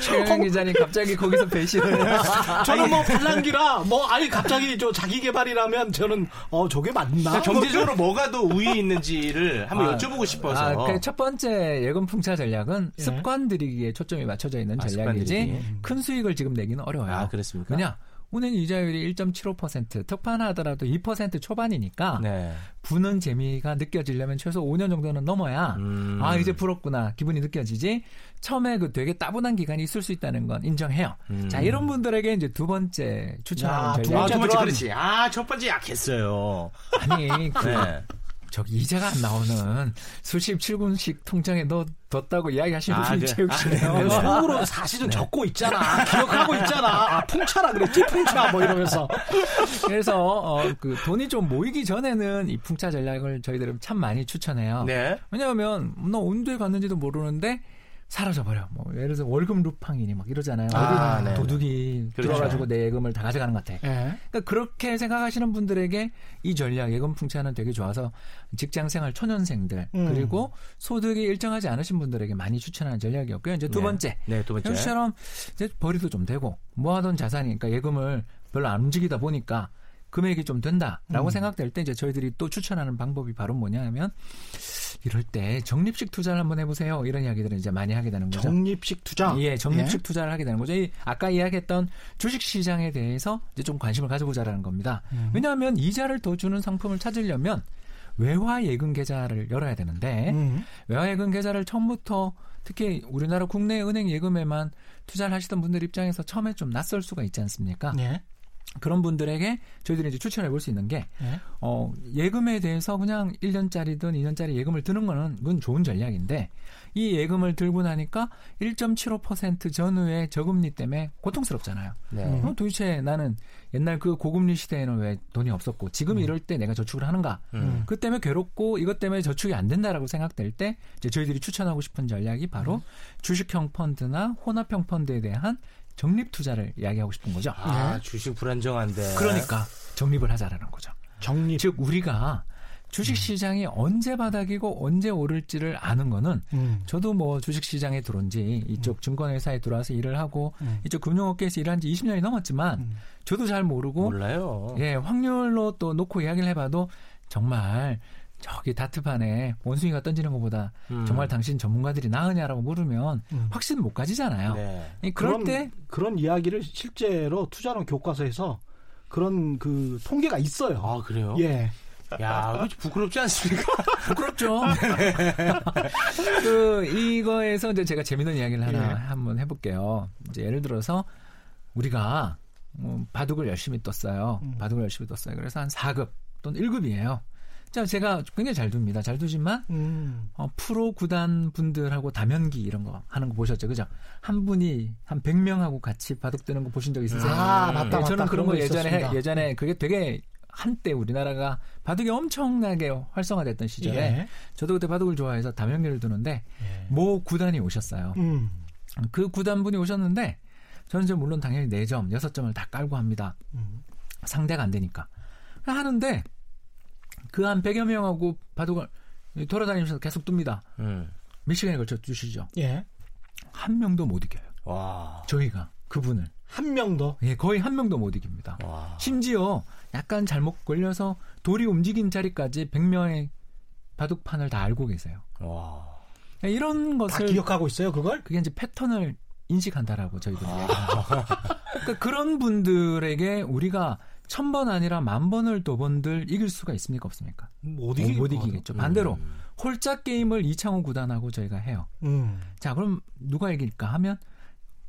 최영 기자님 갑자기 거기서 배신을. [LAUGHS] 저는 뭐 팔랑기라 뭐 아니 갑자기 저 자기 개발이라면 저는 어 저게 맞나? 그러니까 경제적으로 뭐가 더 우위 있는지를 한번 아, 여쭤보고 싶어서. 아, 그 첫 번째 예금 풍차 전략은 예. 습관 들이기에 초점이 맞춰져 있는 아, 전략이지 큰 수익을 지금 내기는 어려워요. 아 그렇습니까? 왜냐? 은행 이자율이 1.75% 특판하더라도 2% 초반이니까 네. 부는 재미가 느껴지려면 최소 5년 정도는 넘어야 음. 아 이제 불었구나 기분이 느껴지지 처음에 그 되게 따분한 기간이 있을 수 있다는 건 인정해요. 음. 자 이런 분들에게 이제 두 번째 추천하는 전략. 아, 두 번째 그렇지. 아 첫 번째 약했어요. 아니 그 네. 저기 이자가 안 나오는 수십 7분씩 통장에 넣 뒀다고 이야기하시는 아, 분이 체육시네요. 아, 네. 속으로 사실은 네. 적고 있잖아. 기억하고 있잖아. 아, 풍차라 그랬지, 풍차 뭐 이러면서. 그래서 어, 그 돈이 좀 모이기 전에는 이 풍차 전략을 저희들은 참 많이 추천해요. 네. 왜냐하면 너 언제 갔는지도 모르는데 사라져버려. 뭐 예를 들어서 월급 루팡이니 막 이러잖아요. 아, 네. 도둑이 그렇죠. 들어가지고 내 예금을 다 가져가는 것 같아. 네. 그러니까 그렇게 생각하시는 분들에게 이 전략 예금 풍차는 되게 좋아서 직장생활 초년생들 음. 그리고 소득이 일정하지 않으신 분들에게 많이 추천하는 전략이었고요. 이제 두 네. 번째, 네, 두 번째. 현실처럼 이제 벌이도 좀 되고 모아둔 자산이니까 예금을 별로 안 움직이다 보니까 금액이 좀 된다라고 음. 생각될 때 이제 저희들이 또 추천하는 방법이 바로 뭐냐면 이럴 때 적립식 투자를 한번 해보세요. 이런 이야기들을 이제 많이 하게 되는 거죠. 적립식 투자? 예, 적립식 예? 투자를 하게 되는 거죠. 이 아까 이야기했던 주식 시장에 대해서 이제 좀 관심을 가져보자라는 겁니다. 음. 왜냐하면 이자를 더 주는 상품을 찾으려면 외화 예금 계좌를 열어야 되는데 음. 외화 예금 계좌를 처음부터 특히 우리나라 국내 은행 예금에만 투자를 하시던 분들 입장에서 처음에 좀 낯설 수가 있지 않습니까? 예. 그런 분들에게 저희들이 이제 추천해 볼 수 있는 게, 네. 어, 예금에 대해서 그냥 1년짜리든 2년짜리 예금을 드는 거는 그건 좋은 전략인데, 이 예금을 들고 나니까 1.75% 전후의 저금리 때문에 고통스럽잖아요. 네. 어, 도대체 나는 옛날 그 고금리 시대에는 왜 돈이 없었고, 지금 음. 이럴 때 내가 저축을 하는가? 음. 그 때문에 괴롭고, 이것 때문에 저축이 안 된다라고 생각될 때, 이제 저희들이 추천하고 싶은 전략이 바로 음. 주식형 펀드나 혼합형 펀드에 대한 적립 투자를 이야기하고 싶은 거죠. 아, 네. 주식 불안정한데. 그러니까 적립을 하자라는 거죠. 적립. 즉 우리가 주식 시장이 음. 언제 바닥이고 언제 오를지를 아는 거는 음. 저도 뭐 주식 시장에 들어온 지 이쪽 음. 증권회사에 들어와서 일을 하고 음. 이쪽 금융업계에서 일한 지 20년이 넘었지만 음. 저도 잘 모르고 몰라요. 예, 확률로 또 놓고 이야기를 해 봐도 정말 저기 다트판에 원숭이가 던지는 것보다 음. 정말 당신 전문가들이 나으냐라고 물으면 음. 확신 못 가지잖아요. 네. 그럴 그런, 때 그런 이야기를 실제로 투자론 교과서에서 그런 그 통계가 있어요. 아 그래요? 예. 야, 부끄럽지 않습니까? [LAUGHS] 부끄럽죠. 그 이거에서 이제 제가 재밌는 이야기를 하나 예. 한번 해볼게요. 이제 예를 들어서 우리가 뭐 바둑을 열심히 떴어요. 음. 바둑을 열심히 떴어요. 그래서 한 4급 또는 1급이에요. 자, 제가 굉장히 잘 둡니다. 잘 두지만, 음. 어, 프로 구단 분들하고 다면기 이런 거 하는 거 보셨죠? 그죠? 한 분이 한 100명하고 같이 바둑 뜨는 거 보신 적 있으세요? 아, 맞다, 네, 저는 그런 거 예전에, 있었습니다. 예전에 그게 되게 한때 우리나라가 바둑이 엄청나게 활성화됐던 시절에 예. 저도 그때 바둑을 좋아해서 다면기를 두는데 예. 모 구단이 오셨어요. 음. 그 구단분이 오셨는데 저는 이제 물론 당연히 4점, 6점을 다 깔고 합니다. 음. 상대가 안 되니까. 하는데 그 한 100여 명하고 바둑을 돌아다니면서 계속 둡니다. 음. 몇 시간에 걸쳐 주시죠. 예. 한 명도 못 이겨요. 와. 저희가 그분을 한 명도 예, 거의 한 명도 못 이깁니다. 와. 심지어 약간 잘못 걸려서 돌이 움직인 자리까지 100명의 바둑판을 다 알고 계세요. 와. 예, 이런 것을 기억하고 있어요, 그걸? 그게 이제 패턴을 인식한다라고 저희들이 아. 그러니까 그런 분들에게 우리가 천 번 아니라 만 번을 더 번들 이길 수가 있습니까 없습니까? 못, 이기, 못 이기겠죠. 반대로 음. 홀짝 게임을 이창호 구단하고 저희가 해요. 음. 자 그럼 누가 이길까 하면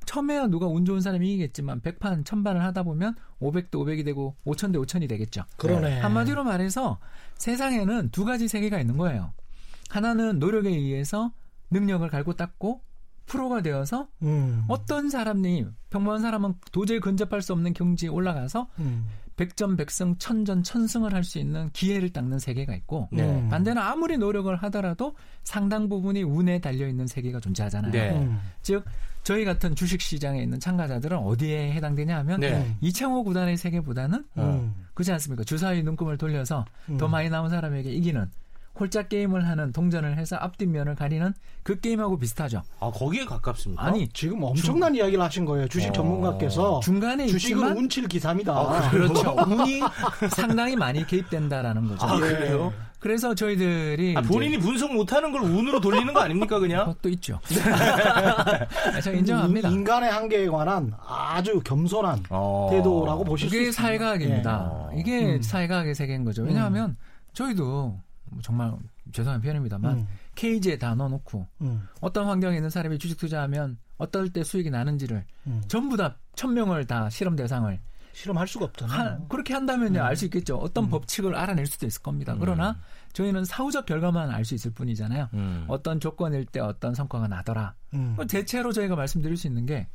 처음에야 누가 운 좋은 사람이 이기겠지만 100판, 1000판을 하다 보면 500대 500이 되고 5000대 5000이 되겠죠. 그러네. 한마디로 말해서 세상에는 두 가지 세계가 있는 거예요. 하나는 노력에 의해서 능력을 갈고 닦고 프로가 되어서 음. 어떤 사람이 평범한 사람은 도저히 근접할 수 없는 경지에 올라가서 음. 100점 100승 1000전 1000승을 할 수 있는 기회를 닦는 세계가 있고 네. 반대는 아무리 노력을 하더라도 상당 부분이 운에 달려 있는 세계가 존재하잖아요. 네. 음. 즉 저희 같은 주식 시장에 있는 참가자들은 어디에 해당되냐 하면 네. 이창호 구단의 세계보다는 음. 그렇지 않습니까? 주사위 눈금을 돌려서 음. 더 많이 남은 사람에게 이기는 홀짝 게임을 하는 동전을 해서 앞뒷면을 가리는 그 게임하고 비슷하죠. 아 거기에 가깝습니까? 아니 지금 엄청난 중... 이야기를 하신 거예요. 주식 어... 전문가께서 중간에 주식은 있지만... 운칠 기사입니다. 아, 그렇죠. [LAUGHS] 운이 상당히 많이 개입된다라는 거죠. 아, 그래요? 그래서 저희들이 아, 본인이 분석 못하는 걸 운으로 돌리는 거 아닙니까 그냥? 그것도 있죠. [LAUGHS] 네. 저 인정합니다. 인간의 한계에 관한 아주 겸손한 어... 태도라고 보실 수 있습니다. 이게 사회과학입니다. 네. 이게 음. 사회과학의 세계인 거죠. 왜냐하면 음. 저희도 뭐 정말 죄송한 표현입니다만 음. 케이지에 다 넣어놓고 음. 어떤 환경에 있는 사람이 주식 투자하면 어떨 때 수익이 나는지를 음. 전부 다 천명을 다 실험 대상을 실험할 수가 없잖아요. 그렇게 한다면요 음. 알수 있겠죠. 어떤 음. 법칙을 알아낼 수도 있을 겁니다. 그러나 음. 저희는 사후적 결과만 알 수 있을 뿐이잖아요. 어떤 조건일 때 어떤 성과가 나더라. 대체로 저희가 말씀드릴 수 있는 게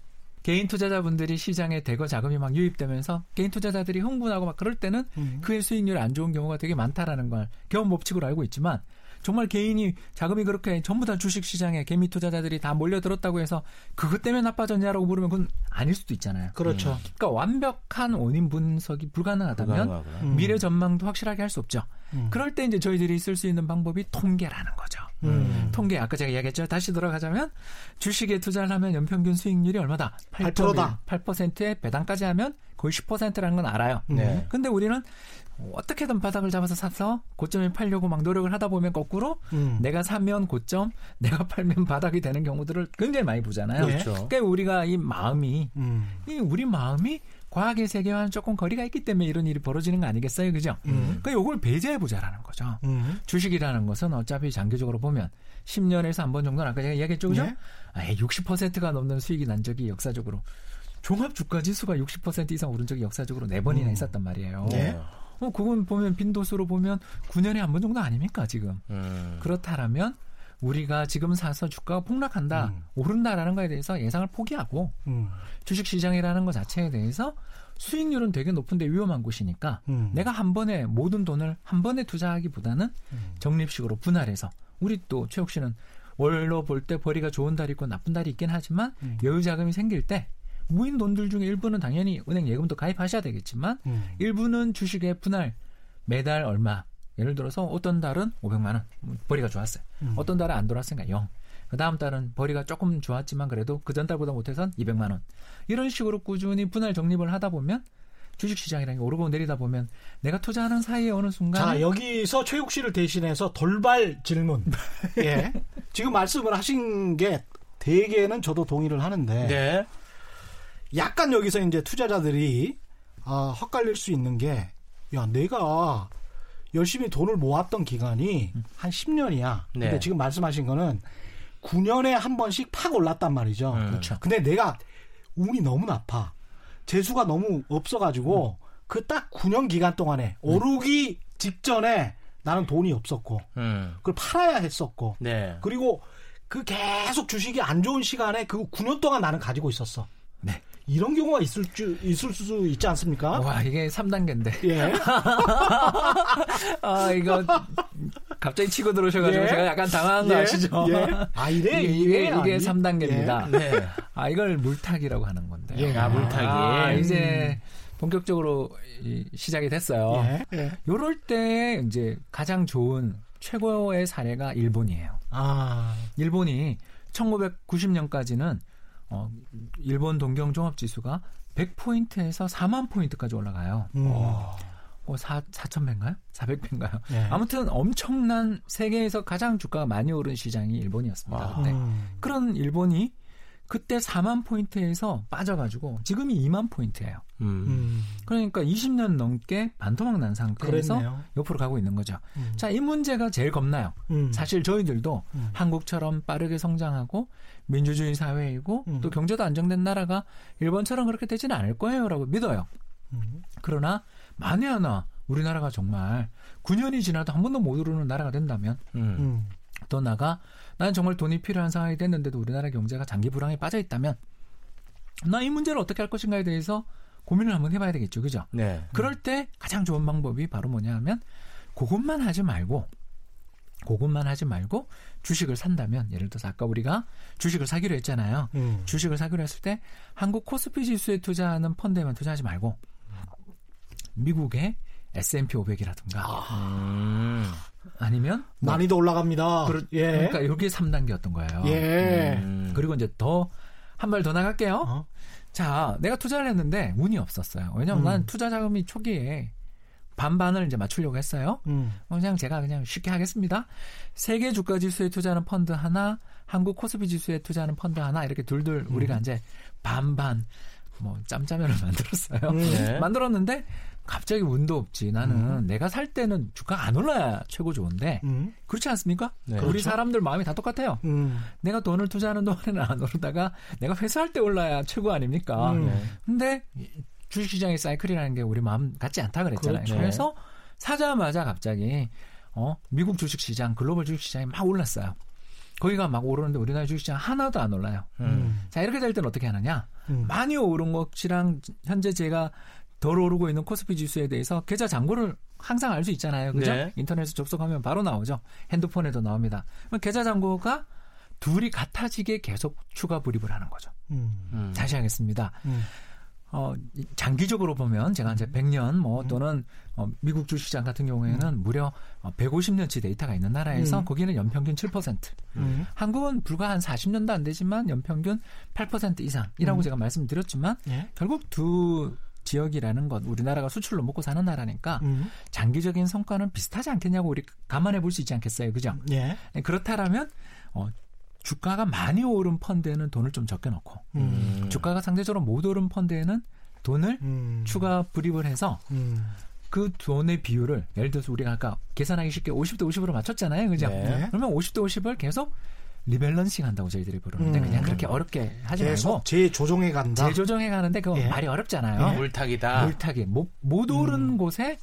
개인 투자자분들이 시장에 대거 자금이 막 유입되면서 개인 투자자들이 흥분하고 막 그럴 때는 음. 그의 수익률이 안 좋은 경우가 되게 많다라는 걸 경험 법칙으로 알고 있지만 정말 개인이 자금이 그렇게 전부 다 주식 시장에 개미 투자자들이 다 몰려들었다고 해서 그것 때문에 나빠졌냐라고 물으면 그건 아닐 수도 있잖아요. 그렇죠. 음. 그러니까 완벽한 원인 분석이 불가능하다면 음. 미래 전망도 확실하게 할 수 없죠. 음. 그럴 때 이제 저희들이 쓸 수 있는 방법이 통계라는 거죠. 음. 통계 아까 제가 이야기했죠. 다시 돌아가자면 주식에 투자를 하면 연평균 수익률이 얼마다? 8%다. 8%의 배당까지 하면 거의 10%라는 건 알아요. 네. 근데 우리는 어떻게든 바닥을 잡아서 사서 고점에 팔려고 막 노력을 하다 보면 거꾸로 음. 내가 사면 고점, 내가 팔면 바닥이 되는 경우들을 굉장히 많이 보잖아요. 그렇죠. 그러니까 우리가 이 마음이 음. 이 우리 마음이 과학의 세계와는 조금 거리가 있기 때문에 이런 일이 벌어지는 거 아니겠어요, 그죠? 음. 그러니까 이걸 배제해 보자라는 거죠. 음. 주식이라는 것은 어차피 장기적으로 보면 10년에서 한 번 정도는 아까 제가 이야기했죠, 그죠? 네? 아, 60%가 넘는 수익이 난 적이 역사적으로 종합 주가 지수가 60% 이상 오른 적이 역사적으로 네 번이나 음. 있었단 말이에요. 네? 어, 그건 보면 빈도수로 보면 9년에 한 번 정도 아닙니까, 지금? 음. 그렇다라면 우리가 지금 사서 주가가 폭락한다, 음. 오른다라는 거에 대해서 예상을 포기하고 음. 주식 시장이라는 것 자체에 대해서 수익률은 되게 높은데 위험한 곳이니까 음. 내가 한 번에 모든 돈을 한 번에 투자하기보다는 음. 적립식으로 분할해서 우리 또 최욱 씨는 월로 볼 때 벌이가 좋은 달이 있고 나쁜 달이 있긴 하지만 음. 여유 자금이 생길 때 무인 돈들 중에 일부는 당연히 은행 예금도 가입하셔야 되겠지만 음. 일부는 주식에 분할 매달 얼마 예를 들어서 어떤 달은 500만 원 벌이가 좋았어요. 음. 어떤 달은 안 돌았으니까 0. 그 다음 달은 벌이가 조금 좋았지만 그래도 그 전 달보다 못해선 200만 원. 이런 식으로 꾸준히 분할 적립을 하다 보면 주식시장이라는 게 오르고 내리다 보면 내가 투자하는 사이에 어느 순간 자 여기서 최욱 씨를 대신해서 돌발 질문 [LAUGHS] 예 지금 말씀을 하신 게 대개는 저도 동의를 하는데 네. 약간 여기서 이제 투자자들이 아, 헛갈릴 수 있는 게, 야, 내가 열심히 돈을 모았던 기간이 한 10년이야. 근데 네. 지금 말씀하신 거는 9년에 한 번씩 팍 올랐단 말이죠. 음. 그렇죠. 근데 내가 운이 너무 나빠. 재수가 너무 없어가지고 음. 그딱 9년 기간 동안에 음. 오르기 직전에 나는 돈이 없었고 음. 그걸 팔아야 했었고 네. 그리고 그 계속 주식이 안 좋은 시간에 그 9년 동안 나는 가지고 있었어. 네. 이런 경우가 있을 줄, 있을 수 있지 않습니까? 와, 이게 3단계인데. 예. [LAUGHS] 아, 이거, 갑자기 치고 들어오셔가지고 예. 제가 약간 당황한 거 예. 아시죠? 예. [LAUGHS] 아, 이래? 이게, 이게, 이게 3단계입니다. 예. 네. 아, 이걸 물타기라고 하는 건데. 예. 아, 물타기. 아, 이제, 본격적으로 시작이 됐어요. 예. 예. 요럴 때 이제 가장 좋은 최고의 사례가 일본이에요. 아. 일본이 1990년까지는 어, 일본 동경 종합 지수가 100포인트에서 4만 포인트까지 올라가요. 음. 어, 4, 4,000배인가요? 400배인가요? 네. 아무튼 엄청난 세계에서 가장 주가가 많이 오른 시장이 일본이었습니다. 그때. 음. 그런 일본이 그때 4만 포인트에서 빠져가지고 지금이 2만 포인트예요. 음. 음. 그러니까 20년 넘게 반토막 난 상태에서 그랬네요. 옆으로 가고 있는 거죠. 음. 자, 이 문제가 제일 겁나요. 음. 사실 저희들도 음. 한국처럼 빠르게 성장하고 민주주의 사회이고 음. 또 경제도 안정된 나라가 일본처럼 그렇게 되지는 않을 거예요라고 믿어요. 그러나 만에 하나 우리나라가 정말 9년이 지나도 한 번도 못 오르는 나라가 된다면 더 나가 나는 정말 돈이 필요한 상황이 됐는데도 우리나라 경제가 장기 불황에 빠져 있다면 나 이 문제를 어떻게 할 것인가에 대해서 고민을 한번 해봐야 되겠죠, 그죠? 네. 그럴 때 가장 좋은 방법이 바로 뭐냐 하면 그것만 하지 말고 그것만 하지 말고 주식을 산다면 예를 들어서 아까 우리가 주식을 사기로 했잖아요. 음. 주식을 사기로 했을 때 한국 코스피 지수에 투자하는 펀드에만 투자하지 말고 미국의 S&P 500이라든가 아. 아니면 뭐, 많이도 올라갑니다. 그러, 예. 그러니까 이게 3단계였던 거예요. 예. 음. 그리고 이제 더 한 발 더 나갈게요. 어? 자, 내가 투자를 했는데 운이 없었어요. 왜냐면 음. 난 투자 자금이 초기에 반반을 이제 맞추려고 했어요. 음. 그냥 제가 그냥 쉽게 하겠습니다. 세계 주가 지수에 투자하는 펀드 하나, 한국 코스피 지수에 투자하는 펀드 하나 이렇게 둘둘 음. 우리가 이제 반반 뭐 짬짜면을 [LAUGHS] 만들었어요. 음. 네. 만들었는데 갑자기 운도 없지. 나는 음. 내가 살 때는 주가가 안 올라야 최고 좋은데 음. 그렇지 않습니까? 네. 우리 그렇죠. 사람들 마음이 다 똑같아요. 음. 내가 돈을 투자하는 동안에는 안 오르다가 내가 회수할 때 올라야 최고 아닙니까? 음. 네. 근데 주식시장의 사이클이라는 게 우리 마음 같지 않다 그랬잖아요. 그렇죠. 그래서 사자마자 갑자기 어 미국 주식시장, 글로벌 주식시장이 막 올랐어요. 거기가 막 오르는데 우리나라 주식시장 하나도 안 올라요. 음. 자 이렇게 될 때는 어떻게 하느냐? 음. 많이 오른 것이랑 현재 제가 덜 오르고 있는 코스피 지수에 대해서 계좌 잔고를 항상 알 수 있잖아요. 그죠? 네. 인터넷에 접속하면 바로 나오죠. 핸드폰에도 나옵니다. 그럼 계좌 잔고가 둘이 같아지게 계속 추가 불입을 하는 거죠. 음. 음. 다시 하겠습니다. 음. 어, 장기적으로 보면 제가 이제 100년 뭐 음. 또는 어, 미국 주식시장 같은 경우에는 음. 무려 150년치 어, 데이터가 있는 나라에서 음. 거기는 연평균 7%. 음. 한국은 불과 한 40년도 안 되지만 연평균 8% 이상이라고 음. 제가 말씀드렸지만 예? 결국 두 지역이라는 것 우리나라가 수출로 먹고 사는 나라니까 음. 장기적인 성과는 비슷하지 않겠냐고 우리 감안해 볼 수 있지 않겠어요, 그죠? 예. 네, 그렇다라면 어, 주가가 많이 오른 펀드에는 돈을 좀 적게 넣고 음. 주가가 상대적으로 못 오른 펀드에는 돈을 음. 추가 불입을 해서 음. 그 돈의 비율을 예를 들어서 우리가 아까 계산하기 쉽게 50대 50으로 맞췄잖아요, 그죠? 네. 그러면 50대 50을 계속 리밸런싱 한다고 저희들이 부르는데 음. 그냥 그렇게 어렵게 하지 말고 재조정해 간다. 재조정해 가는데 그거 예. 말이 어렵잖아요. 예. 물타기다. 물타기. 못, 못 오른 음. 곳에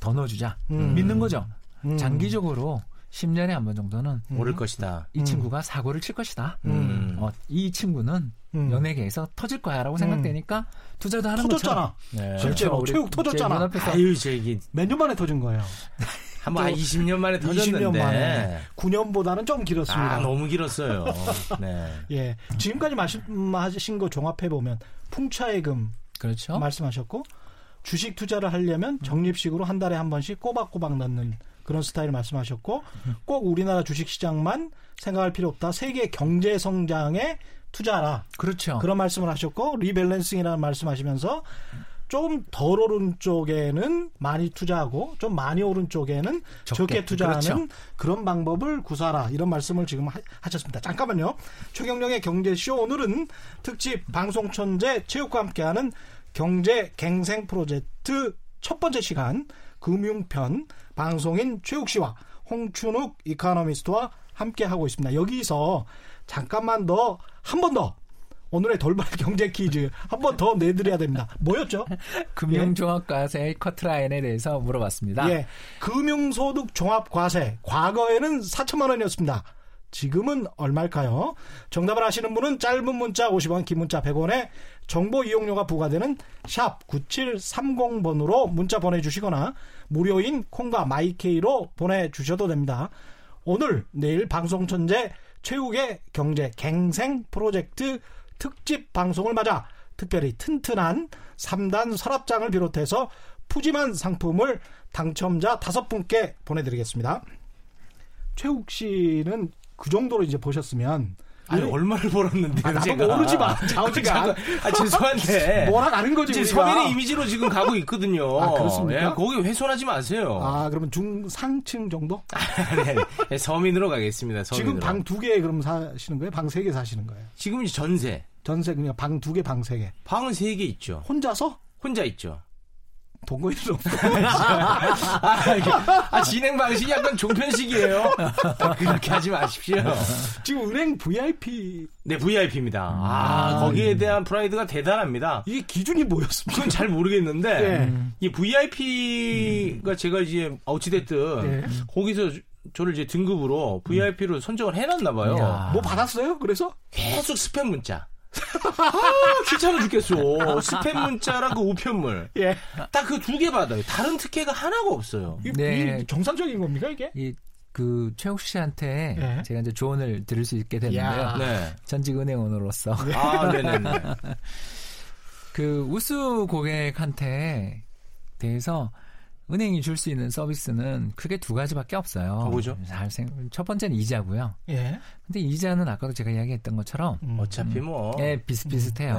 더 넣어주자. 음. 믿는 거죠. 음. 장기적으로 10년에 한 번 정도는 음. 오를 것이다. 이 친구가 사고를 칠 것이다. 음. 어, 이 친구는 연예계에서 터질 거야라고 생각되니까 투자도 하는 터졌잖아. 네. 실제로. 체육 터졌잖아. 아유, 저기 몇년 만에 터진 거예요. [LAUGHS] 한번 20년 만에 터졌는데 20년 만에 9년보다는 좀 길었습니다. 아, 너무 길었어요. [LAUGHS] 네. 예. 지금까지 말씀하신 거 종합해 보면 풍차예금 그렇죠. 말씀하셨고 주식 투자를 하려면 적립식으로 한 달에 한 번씩 꼬박꼬박 넣는 그런 스타일 말씀하셨고 꼭 우리나라 주식 시장만 생각할 필요 없다. 세계 경제 성장에 투자하라. 그렇죠. 그런 말씀을 하셨고 rebalancing이라는 말씀하시면서 좀덜 오른 쪽에는 많이 투자하고 좀 많이 오른 쪽에는 적게, 적게 투자하는 그렇죠. 그런 방법을 구사라 이런 말씀을 지금 하, 셨습니다 잠깐만요. 최경령의 경제쇼 오늘은 특집 방송 천재 체육과 함께하는 경제 갱생 프로젝트 첫 번째 시간 금융편 방송인 최욱 씨와 홍춘욱 이카노미스트와 함께 하고 있습니다. 여기서 잠깐만 더 한 번 더 오늘의 돌발 [LAUGHS] 경제 퀴즈 한 번 더 내드려야 됩니다. 뭐였죠? [LAUGHS] 금융종합과세 커트라인에 대해서 물어봤습니다. 예. 금융소득 종합과세 과거에는 4천만 원이었습니다. 지금은 얼마일까요? 정답을 아시는 분은 짧은 문자 50원, 긴 문자 100원에 정보 이용료가 부과되는 샵 9730번으로 문자 보내주시거나 무료인 콩과 마이케이로 보내주셔도 됩니다. 오늘, 내일 방송천재 최욱의 경제 갱생 프로젝트 특집 방송을 맞아 특별히 튼튼한 3단 서랍장을 비롯해서 푸짐한 상품을 당첨자 5분께 보내드리겠습니다. 최욱 씨는 그 정도로 이제 보셨으면 아니 네. 얼마를 벌었는데 아, 나도 모르지 마. 자우지가. [LAUGHS] 아, 죄송한데. [LAUGHS] 뭐라 가는 거지 지금 서민의 이미지로 지금 가고 있거든요. 아, 그렇습니까? 예, 거기 훼손하지 마세요. 아, 그러면 중상층 정도? [LAUGHS] 네, 네, 서민으로 가겠습니다. 서민으로. 지금 방 두 개 그럼 사시는 거예요? 방 세 개 사시는 거예요? 지금 이제 전세. 전세 그냥 방 두 개, 방 세 개. 방은 세 개 있죠. 혼자서? 혼자 있죠. 동거인은 없어. 아, 아, 진행 방식이 약간 종편식이에요. 그렇게 하지 마십시오. 지금 은행 VIP. 네, VIP입니다. 아, 아 거기에 대한 프라이드가 대단합니다. 이게 기준이 뭐였습니까? 그건 잘 모르겠는데, 네. 이 VIP가 음. 제가 이제 어찌됐든, 네. 거기서 저를 이제 등급으로 VIP로 선정을 해놨나 봐요. 야. 뭐 받았어요? 그래서? 계속 스팸 문자. 아, 귀찮아 죽겠어. 스팸 문자랑 그 우편물. 예. 딱 그 두 개 받아요. 다른 특혜가 하나가 없어요. 네. 정상적인 겁니까, 이게? 이, 그 최욱 씨한테 예. 제가 이제 조언을 들을 수 있게 됐는데요. 네. 전직 은행원으로서. 아, 네네네. [LAUGHS] 그 우수 고객한테 대해서 은행이 줄 수 있는 서비스는 크게 두 가지밖에 없어요. 뭐죠? 첫 번째는 이자고요. 예. 근데 이자는 아까도 제가 이야기했던 것처럼 음. 어차피 뭐 예, 비슷비슷해요. 음.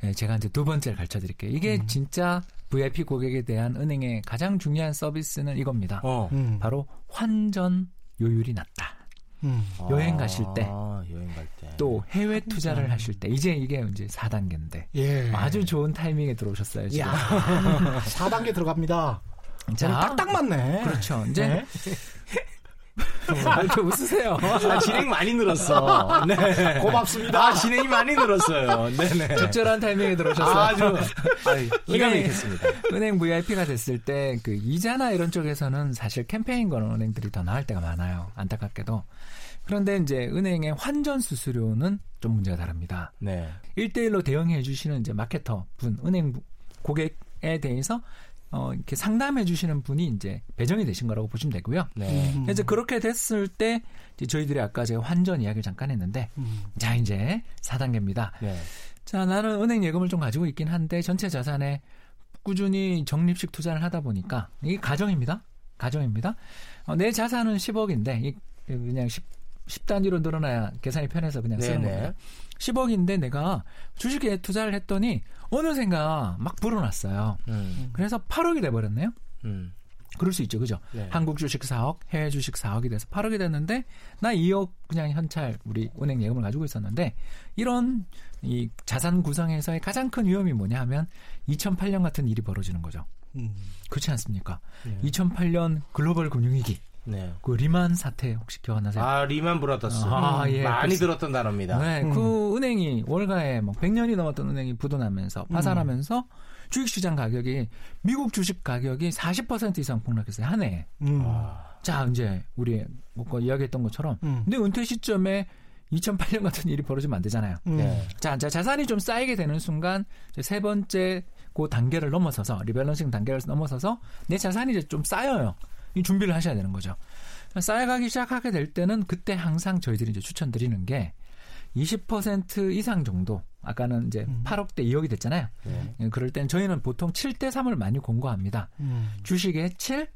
네. 예, 제가 이제 두 번째를 가르쳐 드릴게요. 이게 음. 진짜 VIP 고객에 대한 은행의 가장 중요한 서비스는 이겁니다. 어. 음. 바로 환전 요율이 낮다. 음. 여행 가실 때, 아, 여행 갈 때, 또 해외 투자를 음. 하실 때, 이제 이게 이제 4단계인데, 예. 아주 좋은 타이밍에 들어오셨어요, 지금. 4단계 [LAUGHS] 들어갑니다. 자, 딱딱 맞네. 그렇죠. 이제 네. [LAUGHS] 아, 이렇게 웃으세요. 아, 진행 많이 늘었어. 네. 고맙습니다. 아, 진행이 많이 늘었어요. 네네. 적절한 타이밍에 들어오셨어요. 아주 기가 막혔습니다. 은행 VIP가 됐을 때 그 이자나 이런 쪽에서는 사실 캠페인 거는 은행들이 더 나을 때가 많아요. 안타깝게도. 그런데 이제 은행의 환전 수수료는 좀 문제가 다릅니다. 네. 1대1로 대응해 주시는 이제 마케터 분, 은행 고객에 대해서 어, 이렇게 상담해 주시는 분이 이제 배정이 되신 거라고 보시면 되고요. 네. 음. 그래서 그렇게 됐을 때 이제 저희들이 아까 제가 환전 이야기를 잠깐 했는데 음. 자, 이제 4단계입니다. 네. 자, 나는 은행 예금을 좀 가지고 있긴 한데 전체 자산에 꾸준히 적립식 투자를 하다 보니까 이게 가정입니다. 가정입니다. 어, 내 자산은 10억인데 이 그냥 10, 10단위로 늘어나야 계산이 편해서 그냥 쓰는 네네. 거예요. 10억인데 내가 주식에 투자를 했더니 어느샌가 막 불어났어요. 음. 그래서 8억이 돼버렸네요. 음. 그럴 수 있죠, 그죠? 네. 한국 주식 4억, 해외 주식 4억이 돼서 8억이 됐는데 나 2억 그냥 현찰 우리 은행 예금을 가지고 있었는데 이런 이 자산 구성에서의 가장 큰 위험이 뭐냐 하면 2008년 같은 일이 벌어지는 거죠. 음. 그렇지 않습니까? 네. 2008년 글로벌 금융위기 네. 그 리만 사태 혹시 기억나세요? 아 리만 브라더스. 아, 예. 많이 그래서, 들었던 단어입니다. 네, 음. 그 은행이 월가에 뭐 100년이 넘었던 은행이 부도나면서 파산하면서 음. 주식시장 가격이 미국 주식 가격이 40% 이상 폭락했어요 한 해. 음. 자 이제 우리 뭐 이야기했던 것처럼 음. 근데 은퇴 시점에 2008년 같은 일이 벌어지면 안 되잖아요. 음. 네. 자, 자, 자산이 좀 쌓이게 되는 순간 세 번째 그 단계를 넘어서서 rebalancing 단계를 넘어서서 내 자산이 이제 좀 쌓여요. 이 준비를 하셔야 되는 거죠. 쌓여가기 시작하게 될 때는 그때 항상 저희들이 이제 추천드리는 게 20% 이상 정도 아까는 이제 음. 8억대 2억이 됐잖아요. 네. 예, 그럴 땐 저희는 보통 7대 3을 많이 공고합니다. 음. 주식의 7,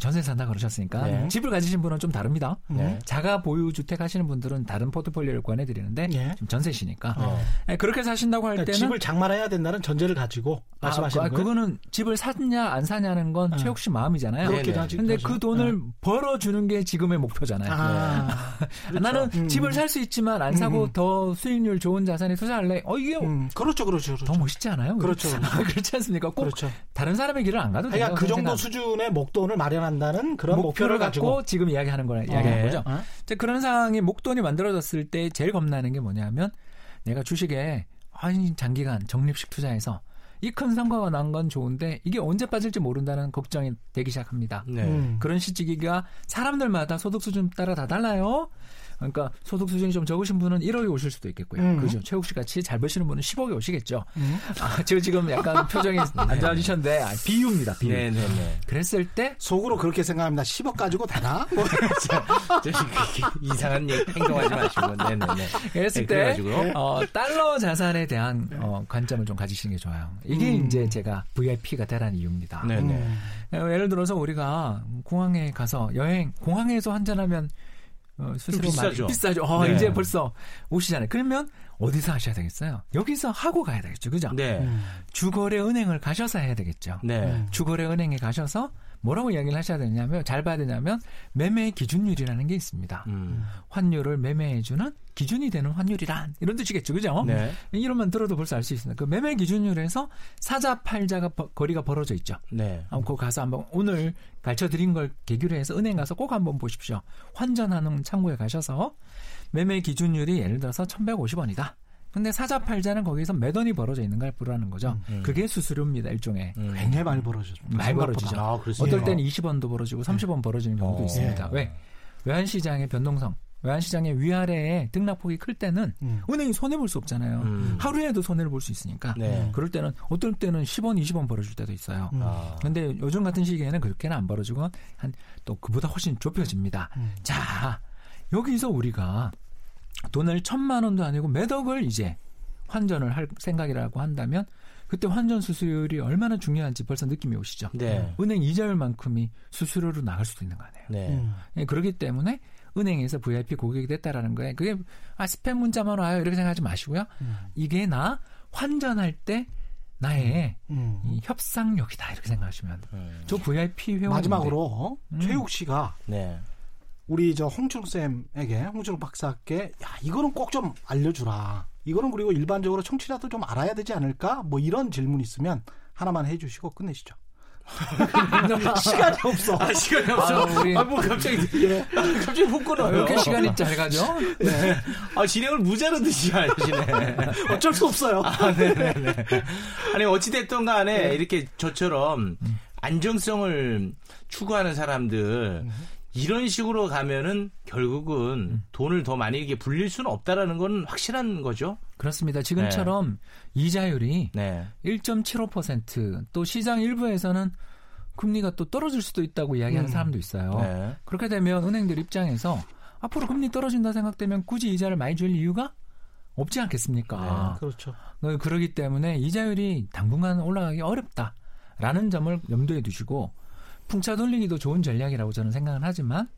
전세 산다 그러셨으니까 네. 집을 가지신 분은 좀 다릅니다. 네. 자가 보유 주택 하시는 분들은 다른 포트폴리오를 권해 드리는데 네. 좀 전세시니까 어. 네, 그렇게 사신다고 할 그러니까 때는 집을 장만해야 된다는 전제를 가지고 아, 말씀하시는 아, 거예요. 그거는 집을 사냐 안 사냐는 건 어. 최욱 씨 마음이잖아요. 그렇긴 하지. 근데 그 돈을 어. 벌어 주는 게 지금의 목표잖아요. 아, 그렇죠. [LAUGHS] 나는 음. 집을 살 수 있지만 안 사고 음. 더 수익률 좋은 자산에 투자할래. 어 이게 음. 그렇죠, 그렇죠, 그렇죠. 더 멋있지 않아요? 그렇죠. [LAUGHS] 그렇지 않습니까? 꼭 그렇죠. 다른 사람의 길을 안 가도 돼요. 그러니까 그 정도 생각. 수준의 목돈을 마련한다는 그런 목표를, 목표를 가지고 지금 이야기하는 거라 이야기하는 네. 거죠. 어? 그런 상황이 목돈이 만들어졌을 때 제일 겁나는 게 뭐냐면 내가 주식에 아니 장기간 적립식 투자해서 이 큰 성과가 난 건 좋은데 이게 언제 빠질지 모른다는 걱정이 되기 시작합니다. 네. 음. 그런 시기가 사람들마다 소득 수준 따라 다 달라요. 그러니까 소득 수준이 좀 적으신 분은 1억에 오실 수도 있겠고요. 음. 그죠. 최욱 씨 같이 잘 버시는 분은 10억에 오시겠죠. 음. 아, 저 지금 약간 [LAUGHS] 표정이 안 좋아지셨는데 아, 비유입니다. 비유. 네네네. 그랬을 때 속으로 그렇게 생각합니다. 10억 가지고 되나? [LAUGHS] 뭐. [LAUGHS] 이상한 행동하지 마시고. 네네네. 그랬을 네, 때 어, 달러 자산에 대한 어, 관점을 좀 가지시는 게 좋아요. 이게 음. 이제 제가 VIP가 되라는 이유입니다. 네네. 음. 예를 들어서 우리가 공항에 가서 여행 공항에서 환전하면 어, 수수료 비싸죠. 많이 비싸죠. 어, 네. 이제 벌써 오시잖아요. 그러면 어디서 하셔야 되겠어요? 여기서 하고 가야 되겠죠. 그죠? 네. 음. 주거래 은행을 가셔서 해야 되겠죠. 네. 주거래 은행에 가셔서 뭐라고 이야기를 하셔야 되냐면 잘 봐야 되냐면 매매 기준율이라는 게 있습니다. 음. 환율을 매매해주는 기준이 되는 환율이란 이런 뜻이겠죠, 그죠? 네. 이런만 들어도 벌써 알 수 있습니다. 그 매매 기준율에서 사자 팔자가 버, 거리가 벌어져 있죠. 네. 아, 그 가서 한번 오늘 가르쳐 드린 걸 계기로 해서 은행 가서 꼭 한번 보십시오. 환전하는 창구에 가셔서 매매 기준율이 예를 들어서 1,150원이다. 근데 사자 팔자는 거기서 몇 원이 벌어져 있는 걸 부르는 거죠. 음. 그게 수수료입니다, 일종의. 음. 굉장히 많이 벌어지죠. 많이 벌어지죠. 아, 어떨 때는 20원도 벌어지고 30원 벌어지는 경우도 어. 있습니다. 왜? 외환 시장의 변동성. 외환시장의 위아래에 등락폭이 클 때는 음. 은행이 손해볼 수 없잖아요. 음. 하루에도 손해를 볼 수 있으니까. 네. 그럴 때는 어떨 때는 10원, 20원 벌어질 때도 있어요. 음. 아. 근데 요즘 같은 시기에는 그렇게는 안 벌어지고 한 또 그보다 훨씬 좁혀집니다. 음. 자, 여기서 우리가 돈을 천만 원도 아니고 몇 억을 이제 환전을 할 생각이라고 한다면 그때 환전 수수료율이 얼마나 중요한지 벌써 느낌이 오시죠. 네. 은행 이자율만큼이 수수료로 나갈 수도 있는 거 아니에요. 네. 음. 네, 그렇기 때문에 은행에서 VIP 고객이 됐다라는 거에 그게 아 스팸 문자만 와요 이렇게 생각하지 마시고요. 음. 이게 나 환전할 때 나의 음. 이 협상력이다 이렇게 생각하시면 음. 저 VIP 회원 마지막으로 음. 최욱 씨가 네. 우리 저 홍춘욱 쌤에게 홍춘욱 박사께 야 이거는 꼭 좀 알려주라. 이거는 그리고 일반적으로 청취자도 좀 알아야 되지 않을까? 뭐 이런 질문 있으면 하나만 해주시고 끝내시죠. [LAUGHS] 시간이 없어. 아, 시간이 없어. 아, 우리... 아, 뭐 갑자기, 예. 갑자기 훅 끊어요. 왜 이렇게 시간이 짧아죠? 네. 아, 진행을 무자로 드시 하시네. 어쩔 수 없어요. 아, 네네네. 아니, 어찌됐든 간에 네. 이렇게 저처럼 안정성을 추구하는 사람들, 음. 이런 식으로 가면은 결국은 음. 돈을 더 많이 이렇게 불릴 수는 없다라는 건 확실한 거죠. 그렇습니다. 지금처럼 네. 이자율이 네. 1.75%또 시장 일부에서는 금리가 또 떨어질 수도 있다고 이야기하는 음. 사람도 있어요. 네. 그렇게 되면 은행들 입장에서 앞으로 금리 떨어진다 생각되면 굳이 이자를 많이 줄 이유가 없지 않겠습니까? 네, 그렇죠. 어, 그러기 때문에 이자율이 당분간 올라가기 어렵다라는 점을 염두에 두시고 풍차 돌리기도 좋은 전략이라고 저는 생각은 하지만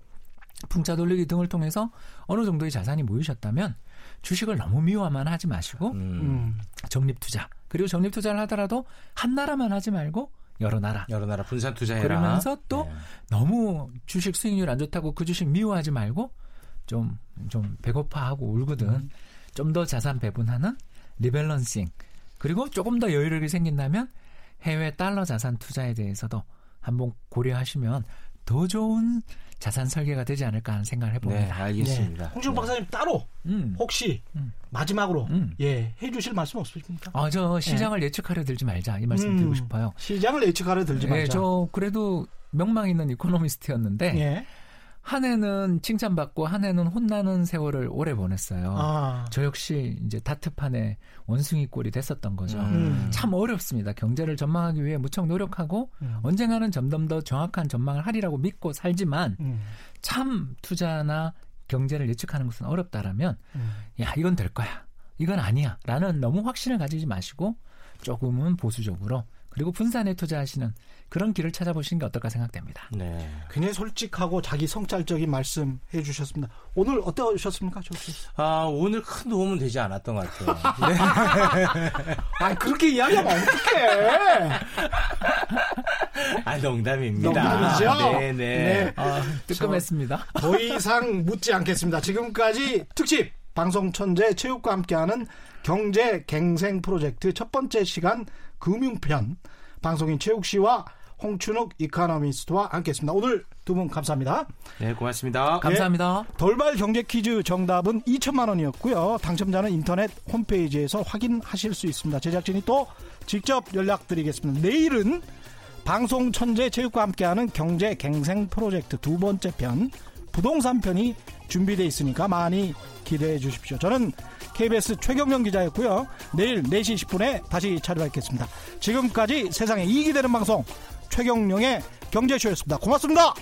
풍차 돌리기 등을 통해서 어느 정도의 자산이 모이셨다면 주식을 너무 미워만 하지 마시고 음. 음. 적립 투자 그리고 적립 투자를 하더라도 한 나라만 하지 말고 여러 나라 여러 나라 분산 투자해라 그러면서 또 네. 너무 주식 수익률 안 좋다고 그 주식 미워하지 말고 좀좀 배고파하고 울거든 음. 좀더 자산 배분하는 리밸런싱 그리고 조금 더 여유력이 생긴다면 해외 달러 자산 투자에 대해서도 한번 고려하시면 더 좋은 자산 설계가 되지 않을까 하는 생각을 해봅니다. 네, 알겠습니다. 네. 홍준 네. 박사님 따로 음. 혹시 음. 마지막으로 음. 예 해주실 말씀 없으십니까? 아, 저 시장을 네. 예측하려 들지 말자 이 말씀 드리고 음. 싶어요. 시장을 예측하려 들지 예, 말자. 네, 저 그래도 명망 있는 이코노미스트였는데 예. 한 해는 칭찬받고 한 해는 혼나는 세월을 오래 보냈어요. 아. 저 역시 이제 다트판의 원숭이 꼴이 됐었던 거죠. 음. 참 어렵습니다. 경제를 전망하기 위해 무척 노력하고 음. 언젠가는 점점 더 정확한 전망을 하리라고 믿고 살지만 음. 참 투자나 경제를 예측하는 것은 어렵다라면 음. 야 이건 될 거야. 이건 아니야 라는 너무 확신을 가지지 마시고 조금은 보수적으로 그리고 분산에 투자하시는 그런 길을 찾아보시는 게 어떨까 생각됩니다. 네. 굉장히 솔직하고 자기 성찰적인 말씀 해주셨습니다. 오늘 어떠셨습니까, 조씨? 아 오늘 큰 도움은 되지 않았던 것 같아요. [LAUGHS] 네. 아 그렇게 이야기하면 어떡해? 아 농담입니다. 농담이죠. 네네. 네. 아, 뜨끔했습니다. 더 이상 묻지 않겠습니다. 지금까지 특집 방송 천재 체육과 함께하는 경제 갱생 프로젝트 첫 번째 시간 금융편 방송인 최욱 씨와 홍춘욱 이카노미스트와 함께했습니다. 오늘 두 분 감사합니다. 네, 고맙습니다. 감사합니다. 네, 돌발 경제 퀴즈 정답은 2천만 원이었고요. 당첨자는 인터넷 홈페이지에서 확인하실 수 있습니다. 제작진이 또 직접 연락드리겠습니다. 내일은 방송 천재 체육과 함께하는 경제 갱생 프로젝트 두 번째 편 부동산 편이 준비되어 있으니까 많이 기대해 주십시오. 저는 KBS 최경영 기자였고요. 내일 4시 10분에 다시 찾아뵙겠습니다. 지금까지 세상에 이익이 되는 방송 최경영의 경제쇼였습니다. 고맙습니다.